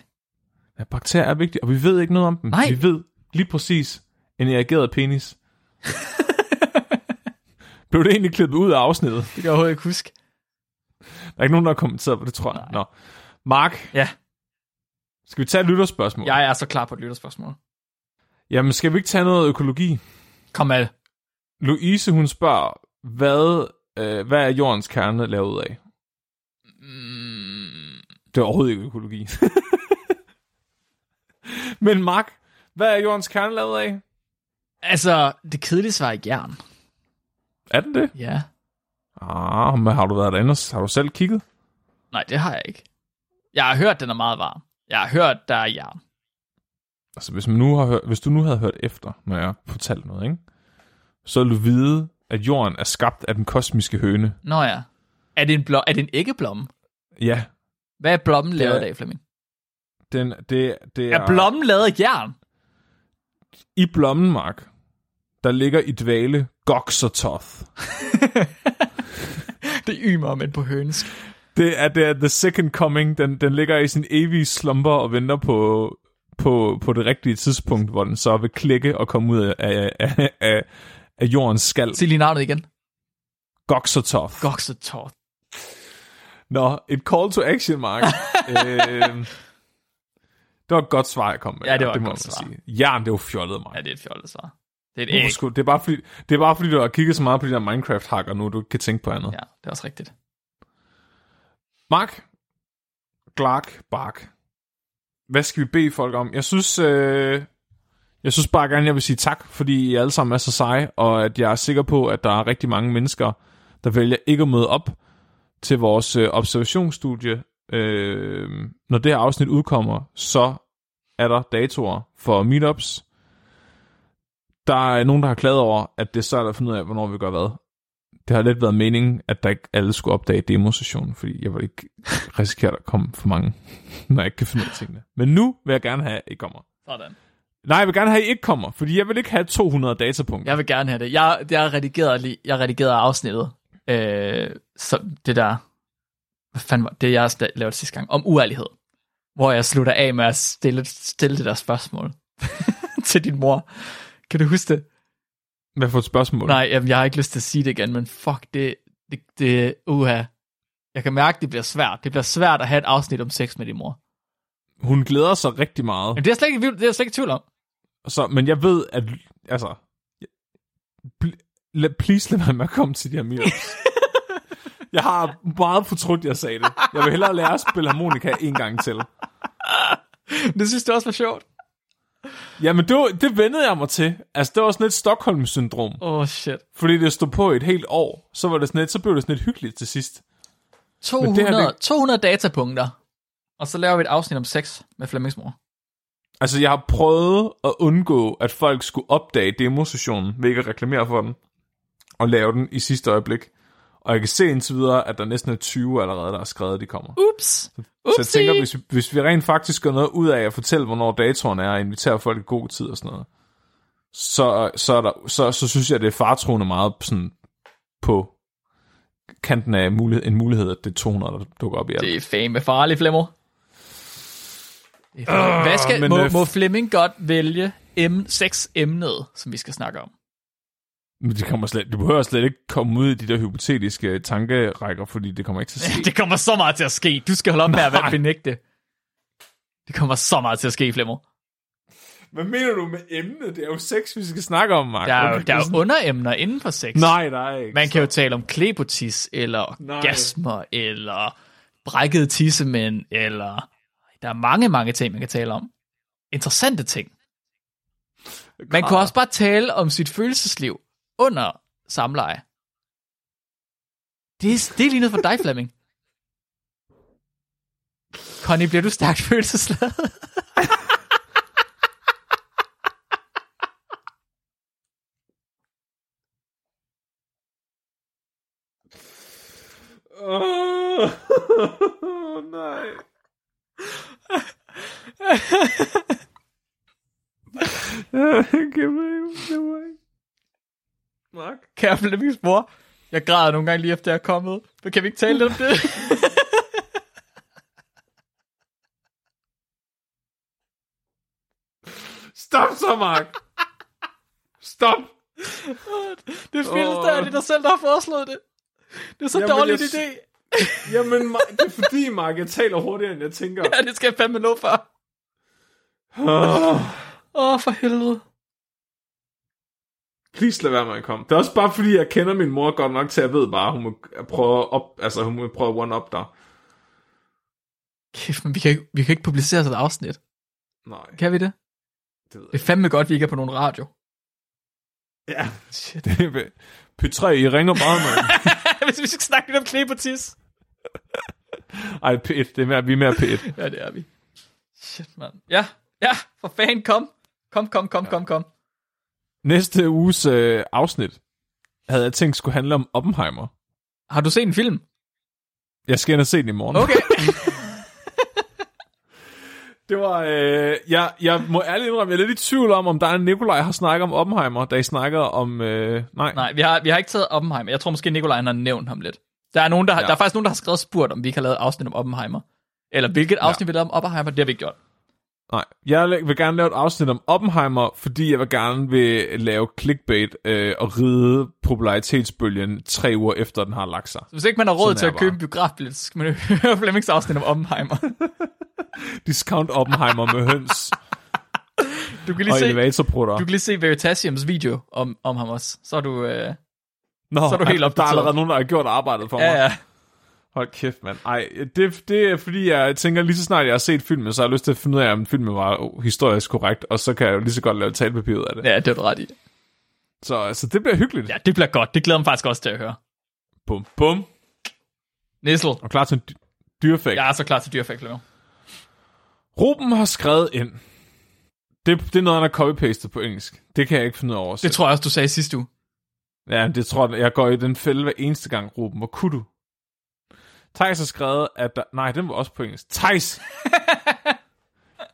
Ja, bakterier er vigtige, og vi ved ikke noget om dem. Nej. Vi ved lige præcis en erigeret penis. (laughs) Blev det egentlig klippet ud af afsnittet? Det kan jeg overhovedet ikke huske. Der er ikke nogen, der har kommenteret på det, tror jeg. Nej. Nå. Mark, Ja, skal vi tage et lytterspørgsmål? jeg er så klar på et lytterspørgsmål. Jamen, skal vi ikke tage noget økologi? Kom med. Louise, hun spørger, hvad, øh, hvad er jordens kerne lavet af? Det er overhovedet ikke økologi. (laughs) Men Mark, hvad er jordens kerne lavet af? altså, det kedelige svar er jern. Er den det? Ja. Ah, men har du været derinde? Har du selv kigget? Nej, det har jeg ikke. Jeg har hørt, den er meget varm. Jeg har hørt, der er jern. Altså, hvis, man nu har hørt, hvis du nu havde hørt efter, når jeg fortalte noget, ikke? så vil du vide, at jorden er skabt af den kosmiske høne. Nå ja. Er det en, blom, er det en æggeblomme? Ja, Hvad er blommen lavet af, Flemming? den, det, det er... Er blommen lavet af jern? I blommen, Mark, der ligger i dvale Goxototh. (laughs) Det ymer, men på hønsk. Det er, det er The Second Coming. Den, den ligger i sin evige slumber og venter på, på, på det rigtige tidspunkt, hvor den så vil klikke og komme ud af, af, af, af, jordens skal. Sig lige navnet igen. Goxototh. Goxetor. Nå, et call to action, Mark. (laughs) øhm, det var et godt svar, jeg kom med. Ja, det var det et godt svar. sige. Jern, det er jo fjollet, Mark. Ja, det er et fjollet svar. Det er et æg. skulle- Det er, bare fordi, det er bare fordi, du har kigget så meget på de der Minecraft-hacker nu, du ikke kan tænke på andet. Ja, det er også rigtigt. Mark, Clark, Bark. Hvad skal vi bede folk om? Jeg synes, øh, jeg synes bare gerne, jeg vil sige tak, fordi I alle sammen er så seje, og at jeg er sikker på, at der er rigtig mange mennesker, der vælger ikke at møde op til vores øh, observationsstudie. Øh, når det her afsnit udkommer, så er der datoer for meetups. Der er nogen, der har klaget over, at det er svært at finde ud af, hvornår vi gør hvad. Det har lidt været meningen, at der ikke alle skulle opdage demosessionen, fordi jeg vil ikke risikere, at der kommer for mange, (laughs) når jeg ikke kan finde ud af tingene. Men nu vil jeg gerne have, at I kommer. Sådan. Nej, jeg vil gerne have, at I ikke kommer, fordi jeg vil ikke have 200 datapunkter. Jeg vil gerne have det. Jeg, jeg redigerede lige, jeg redigerede afsnittet. Øh, så det der, hvad fanden var det, jeg lavede sidste gang, om uærlighed. Hvor jeg slutter af med at stille, stille det der spørgsmål (laughs) til din mor. Kan du huske det? Hvad for et spørgsmål? Nej, jamen, jeg har ikke lyst til at sige det igen, men fuck, det, det, det uha. Jeg kan mærke, det bliver svært. Det bliver svært at have et afsnit om sex med din mor. Hun glæder sig rigtig meget. Men det er jeg slet ikke, det er jeg slet ikke i tvivl om. Så, men jeg ved, at... Altså... pl- la- Please lad mig med at komme til de her meetups. jeg har meget fortrudt, jeg sagde det. Jeg vil hellere lære at spille harmonika en gang til. Det synes jeg også var sjovt. Jamen, det, var, det vendede jeg mig til. Altså, det var sådan et Stockholm-syndrom. Åh, oh, shit. Fordi det stod på et helt år, så var det sådan lidt, så blev det sådan lidt hyggeligt til sidst. 200, det her, det- 200 datapunkter. Og så laver vi et afsnit om sex med Flemmings mor. Altså, jeg har prøvet at undgå, at folk skulle opdage demosessionen, ved ikke at reklamere for den, og lave den i sidste øjeblik. Og jeg kan se indtil videre, at der næsten er 20 allerede, der har skrevet, at de kommer. Ups. Så jeg Upsi. tænker, hvis, hvis vi rent faktisk gør noget ud af at fortælle, hvornår datoren er, og invitere folk i god tid og sådan noget, så, så, er der, så, så synes jeg, det er fartroende meget sådan på kanten af mulighed, en mulighed, at det er 200, der dukker op i alt. Det er fame farligt, Flemmer. Det er Hvad skal, men, må, øh, må Flemming godt vælge em, seks emnet, som vi skal snakke om? Men det kommer slet, du behøver slet ikke komme ud i de der hypotetiske tankerækker, fordi det kommer ikke til at (laughs) ske. Det kommer så meget til at ske. Du skal holde op med at Nej. benægte. Det kommer så meget til at ske, Flemmer. Hvad mener du med emnet? Det er jo sex, vi skal snakke om, Mark. Der er, jo, Okay, der er jo underemner inden for sex. Nej, der er ikke. Man kan jo tale om klepotis, eller Nej. orgasmer, eller brækkede tissemænd, eller... Der er mange, mange ting, man kan tale om. Interessante ting. Man kunne også bare tale om sit følelsesliv under samleje. Det er, det er lige noget for dig, Flemming. Connie, bliver du stærkt (laughs) følelsesladet? Åh, nej. (laughs) Giv mig, giv mig. Mark. Kære Flemmings mor, jeg græder nogle gange lige efter jeg er kommet. Men kan vi ikke tale lidt om det? (laughs) Stop så, Mark. Stop. Det er at det er dig selv, der har foreslået det. Det er så Jamen, dårlig jeg- idé. (laughs) Jamen, Mark, det er fordi, Mark, jeg taler hurtigere, end jeg tænker. Ja, det skal jeg fandme lov for. Åh, Åh, for helvede. Please lad være med at komme. Det er også bare fordi, jeg kender min mor godt nok til, at jeg ved bare, hun må prøve at op, altså, hun må prøve at one-up dig. Kæft, men vi kan, ikke, vi kan ikke publicere sådan et afsnit. Nej, Kan vi det? det ved Det er fandme godt, vi ikke er på nogen radio. Ja, Shit. det er P3, I ringer bare, mand. (laughs) Hvis vi skal snakke lidt om klepotis. Ej, P1, det er mere, vi er mere P1. Ja, det er vi. Shit, mand. Ja, ja, for fanden, kom. Kom, kom, kom, kom, kom. Næste uges øh, afsnit havde jeg tænkt skulle handle om Oppenheimer. Har du set en film? Jeg skal ind og se den i morgen. Okay. (laughs) Det var, øh, jeg, jeg må ærligt indrømme, jeg er lidt i tvivl om, om der er Nikolaj har snakket om Oppenheimer, da I snakker om, øh, nej, Nej, vi har, vi har ikke taget Oppenheimer. Jeg tror måske, Nikolaj har nævnt ham lidt. Der er, nogen, der, har, Ja. der er faktisk nogen, der har skrevet spurgt, om vi ikke har lavet afsnit om Oppenheimer. Eller hvilket afsnit vi lavede om Oppenheimer, det har vi ikke gjort. Nej. Jeg vil gerne lave et afsnit om Oppenheimer, fordi jeg vil gerne vil lave clickbait øh, og ride popularitetsbølgen tre uger efter, den har lagt sig. Så hvis ikke man har råd Sådan til at købe en biografbillet, så skal man (laughs) høre Flemmings afsnit om Oppenheimer. (laughs) Discount Oppenheimer med høns Du kan lige og se, elevatorprutter. du kan lige se Veritasiums video om, om ham også. Så er du... Øh, Nå, så er du helt Der er opdateret. allerede nogen, der har gjort arbejdet for mig. ja, ja. Hold kæft, mand. Ej, det, det er fordi, jeg tænker lige så snart, jeg har set filmen, så har jeg lyst til at finde ud af, om filmen var historisk korrekt, og så kan jeg jo lige så godt lave et talepapir ud af det. Ja, det er du ret i. Så altså, det bliver hyggeligt. Ja, det bliver godt. Det glæder mig faktisk også til at høre. Bum, bum. Nissel, Og klar til en dy- dyrefægt. jeg er så klar til dyrefægt, Flemming. Ruben har skrevet ind. Det, det er noget, han har copy-pastet på engelsk. Det kan jeg ikke finde ud af over. Det tror jeg også, du sagde sidste uge. Ja, det tror jeg, jeg går i den fælde hver eneste gang, Ruben. Hvor kunne du? Thijs har skrevet, at der... Nej, den var også på engelsk. Thijs!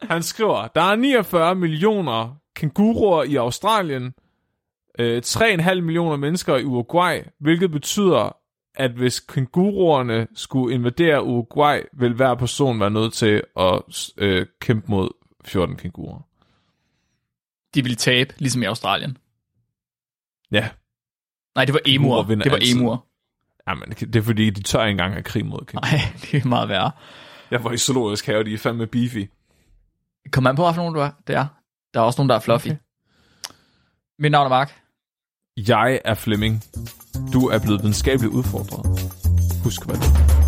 Han skriver, der er 49 millioner kænguruer i Australien, øh, 3,5 millioner mennesker i Uruguay, hvilket betyder, at hvis kænguruerne skulle invadere Uruguay, vil hver person være nødt til at øh, kæmpe mod 14 kænguruer. De ville tabe, ligesom i Australien. Ja, Nej, det var emuer. Det var emuer. Jamen, det er fordi, de tør ikke engang have krig mod kænguruer. Nej, (laughs) det er meget værre. Jeg var i zoologisk have, de er fandme beefy. Kom an på, hvad for nogen du er. Det er. Der er også nogen, der er fluffy. Okay. Okay. Mit navn er Mark. Jeg er Flemming. Du er blevet videnskabeligt udfordret. Husk hvad det er.